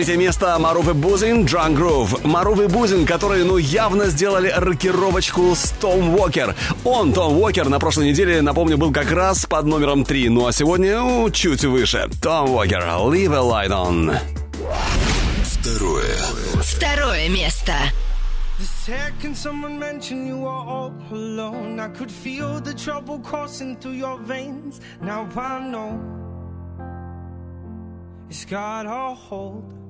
третье место Маруф и Бузин Drunk Groove. Маруф и Бузин, которые, ну, явно сделали рокировочку с Том Уокер. Он, Том Уокер, на прошлой неделе, напомню, был как раз под номером 3, ну а сегодня ну, чуть выше. Том Уокер, Leave a Light On. Второе. Второе место. The second someone mentioned you were all alone, I could feel the trouble coursing through your veins. Now I know it's got a hold.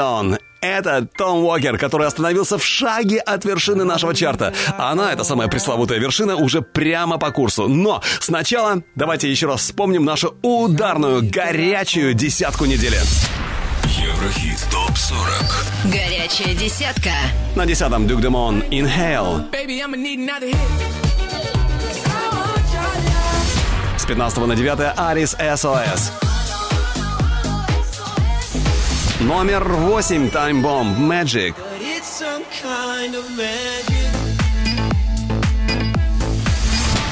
On. Это Том Уокер, который остановился в шаге от вершины нашего чарта. Она, эта самая пресловутая вершина, уже прямо по курсу. Но сначала давайте еще раз вспомним нашу ударную, горячую десятку недели. Еврохит ТОП-40 Горячая десятка. На десятом Дюк Демон Inhale. Baby. С 15 на 9 Арис SOS. Номер 8 Time Bomb Magic.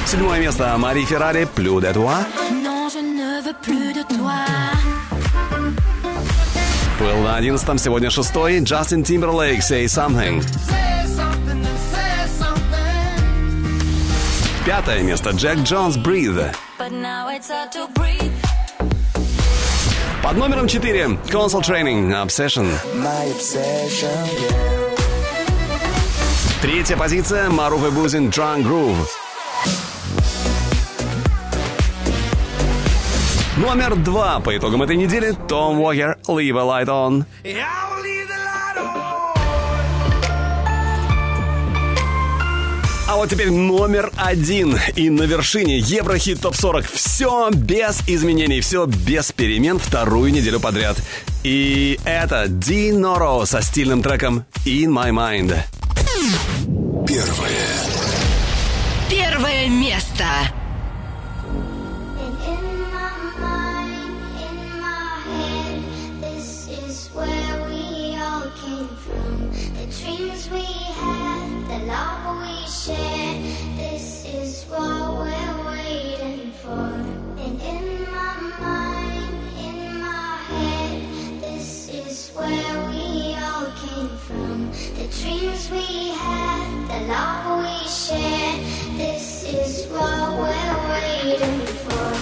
Седьмое место Мари Феррари Плю де Туа. Был на одиннадцатом, сегодня шестой Джастин Тимберлейк say something. Пятое место Джек Джонс Breathe. But now it's hard to breathe. Под номером 4 Console Training Obsession. My obsession, yeah. Третья позиция Маруф и Бузин Drunk Groove. Номер два по итогам этой недели Том Уокер Leave a Light On. А вот теперь номер один. И на вершине Еврохит ТОП-40. Все без изменений, все без перемен вторую неделю подряд. И это Ди Норо со стильным треком «In My Mind». Первое. Первое место. came from, the dreams we had, the love we shared. This is what we're waiting for. And in my mind, in my head, this is where we all came from. The dreams we had, the love we shared. This is what we're waiting for.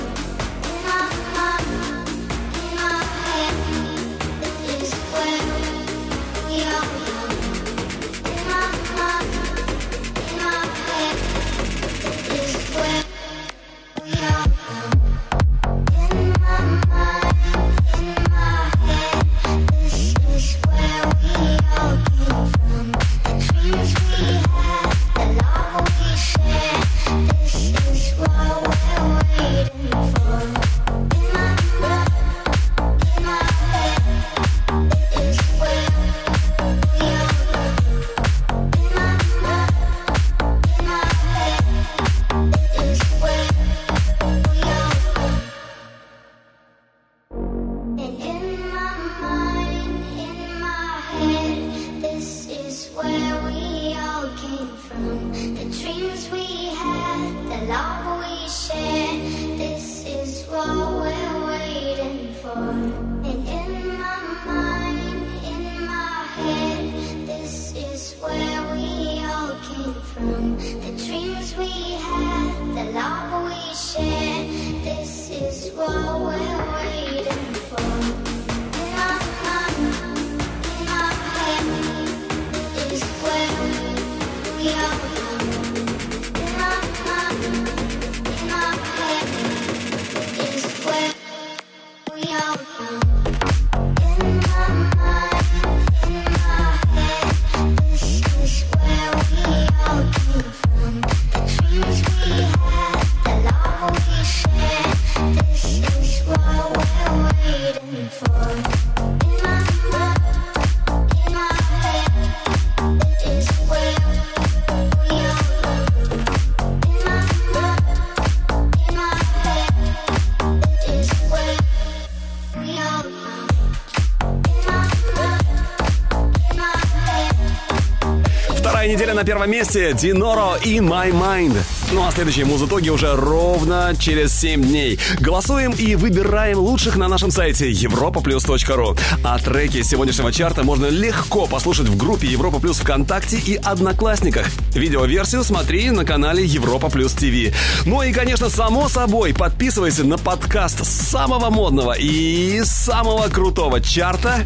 Далее на первом месте Диноро и My Mind. Ну а следующий музытоги уже ровно через 7 дней. Голосуем и выбираем лучших на нашем сайте europaplus.ru. А треки сегодняшнего чарта можно легко послушать в группе Европа Плюс ВКонтакте и Одноклассниках. Видеоверсию смотри на канале Европа Плюс ТВ. Ну и, конечно, само собой, подписывайся на подкаст самого модного и самого крутого чарта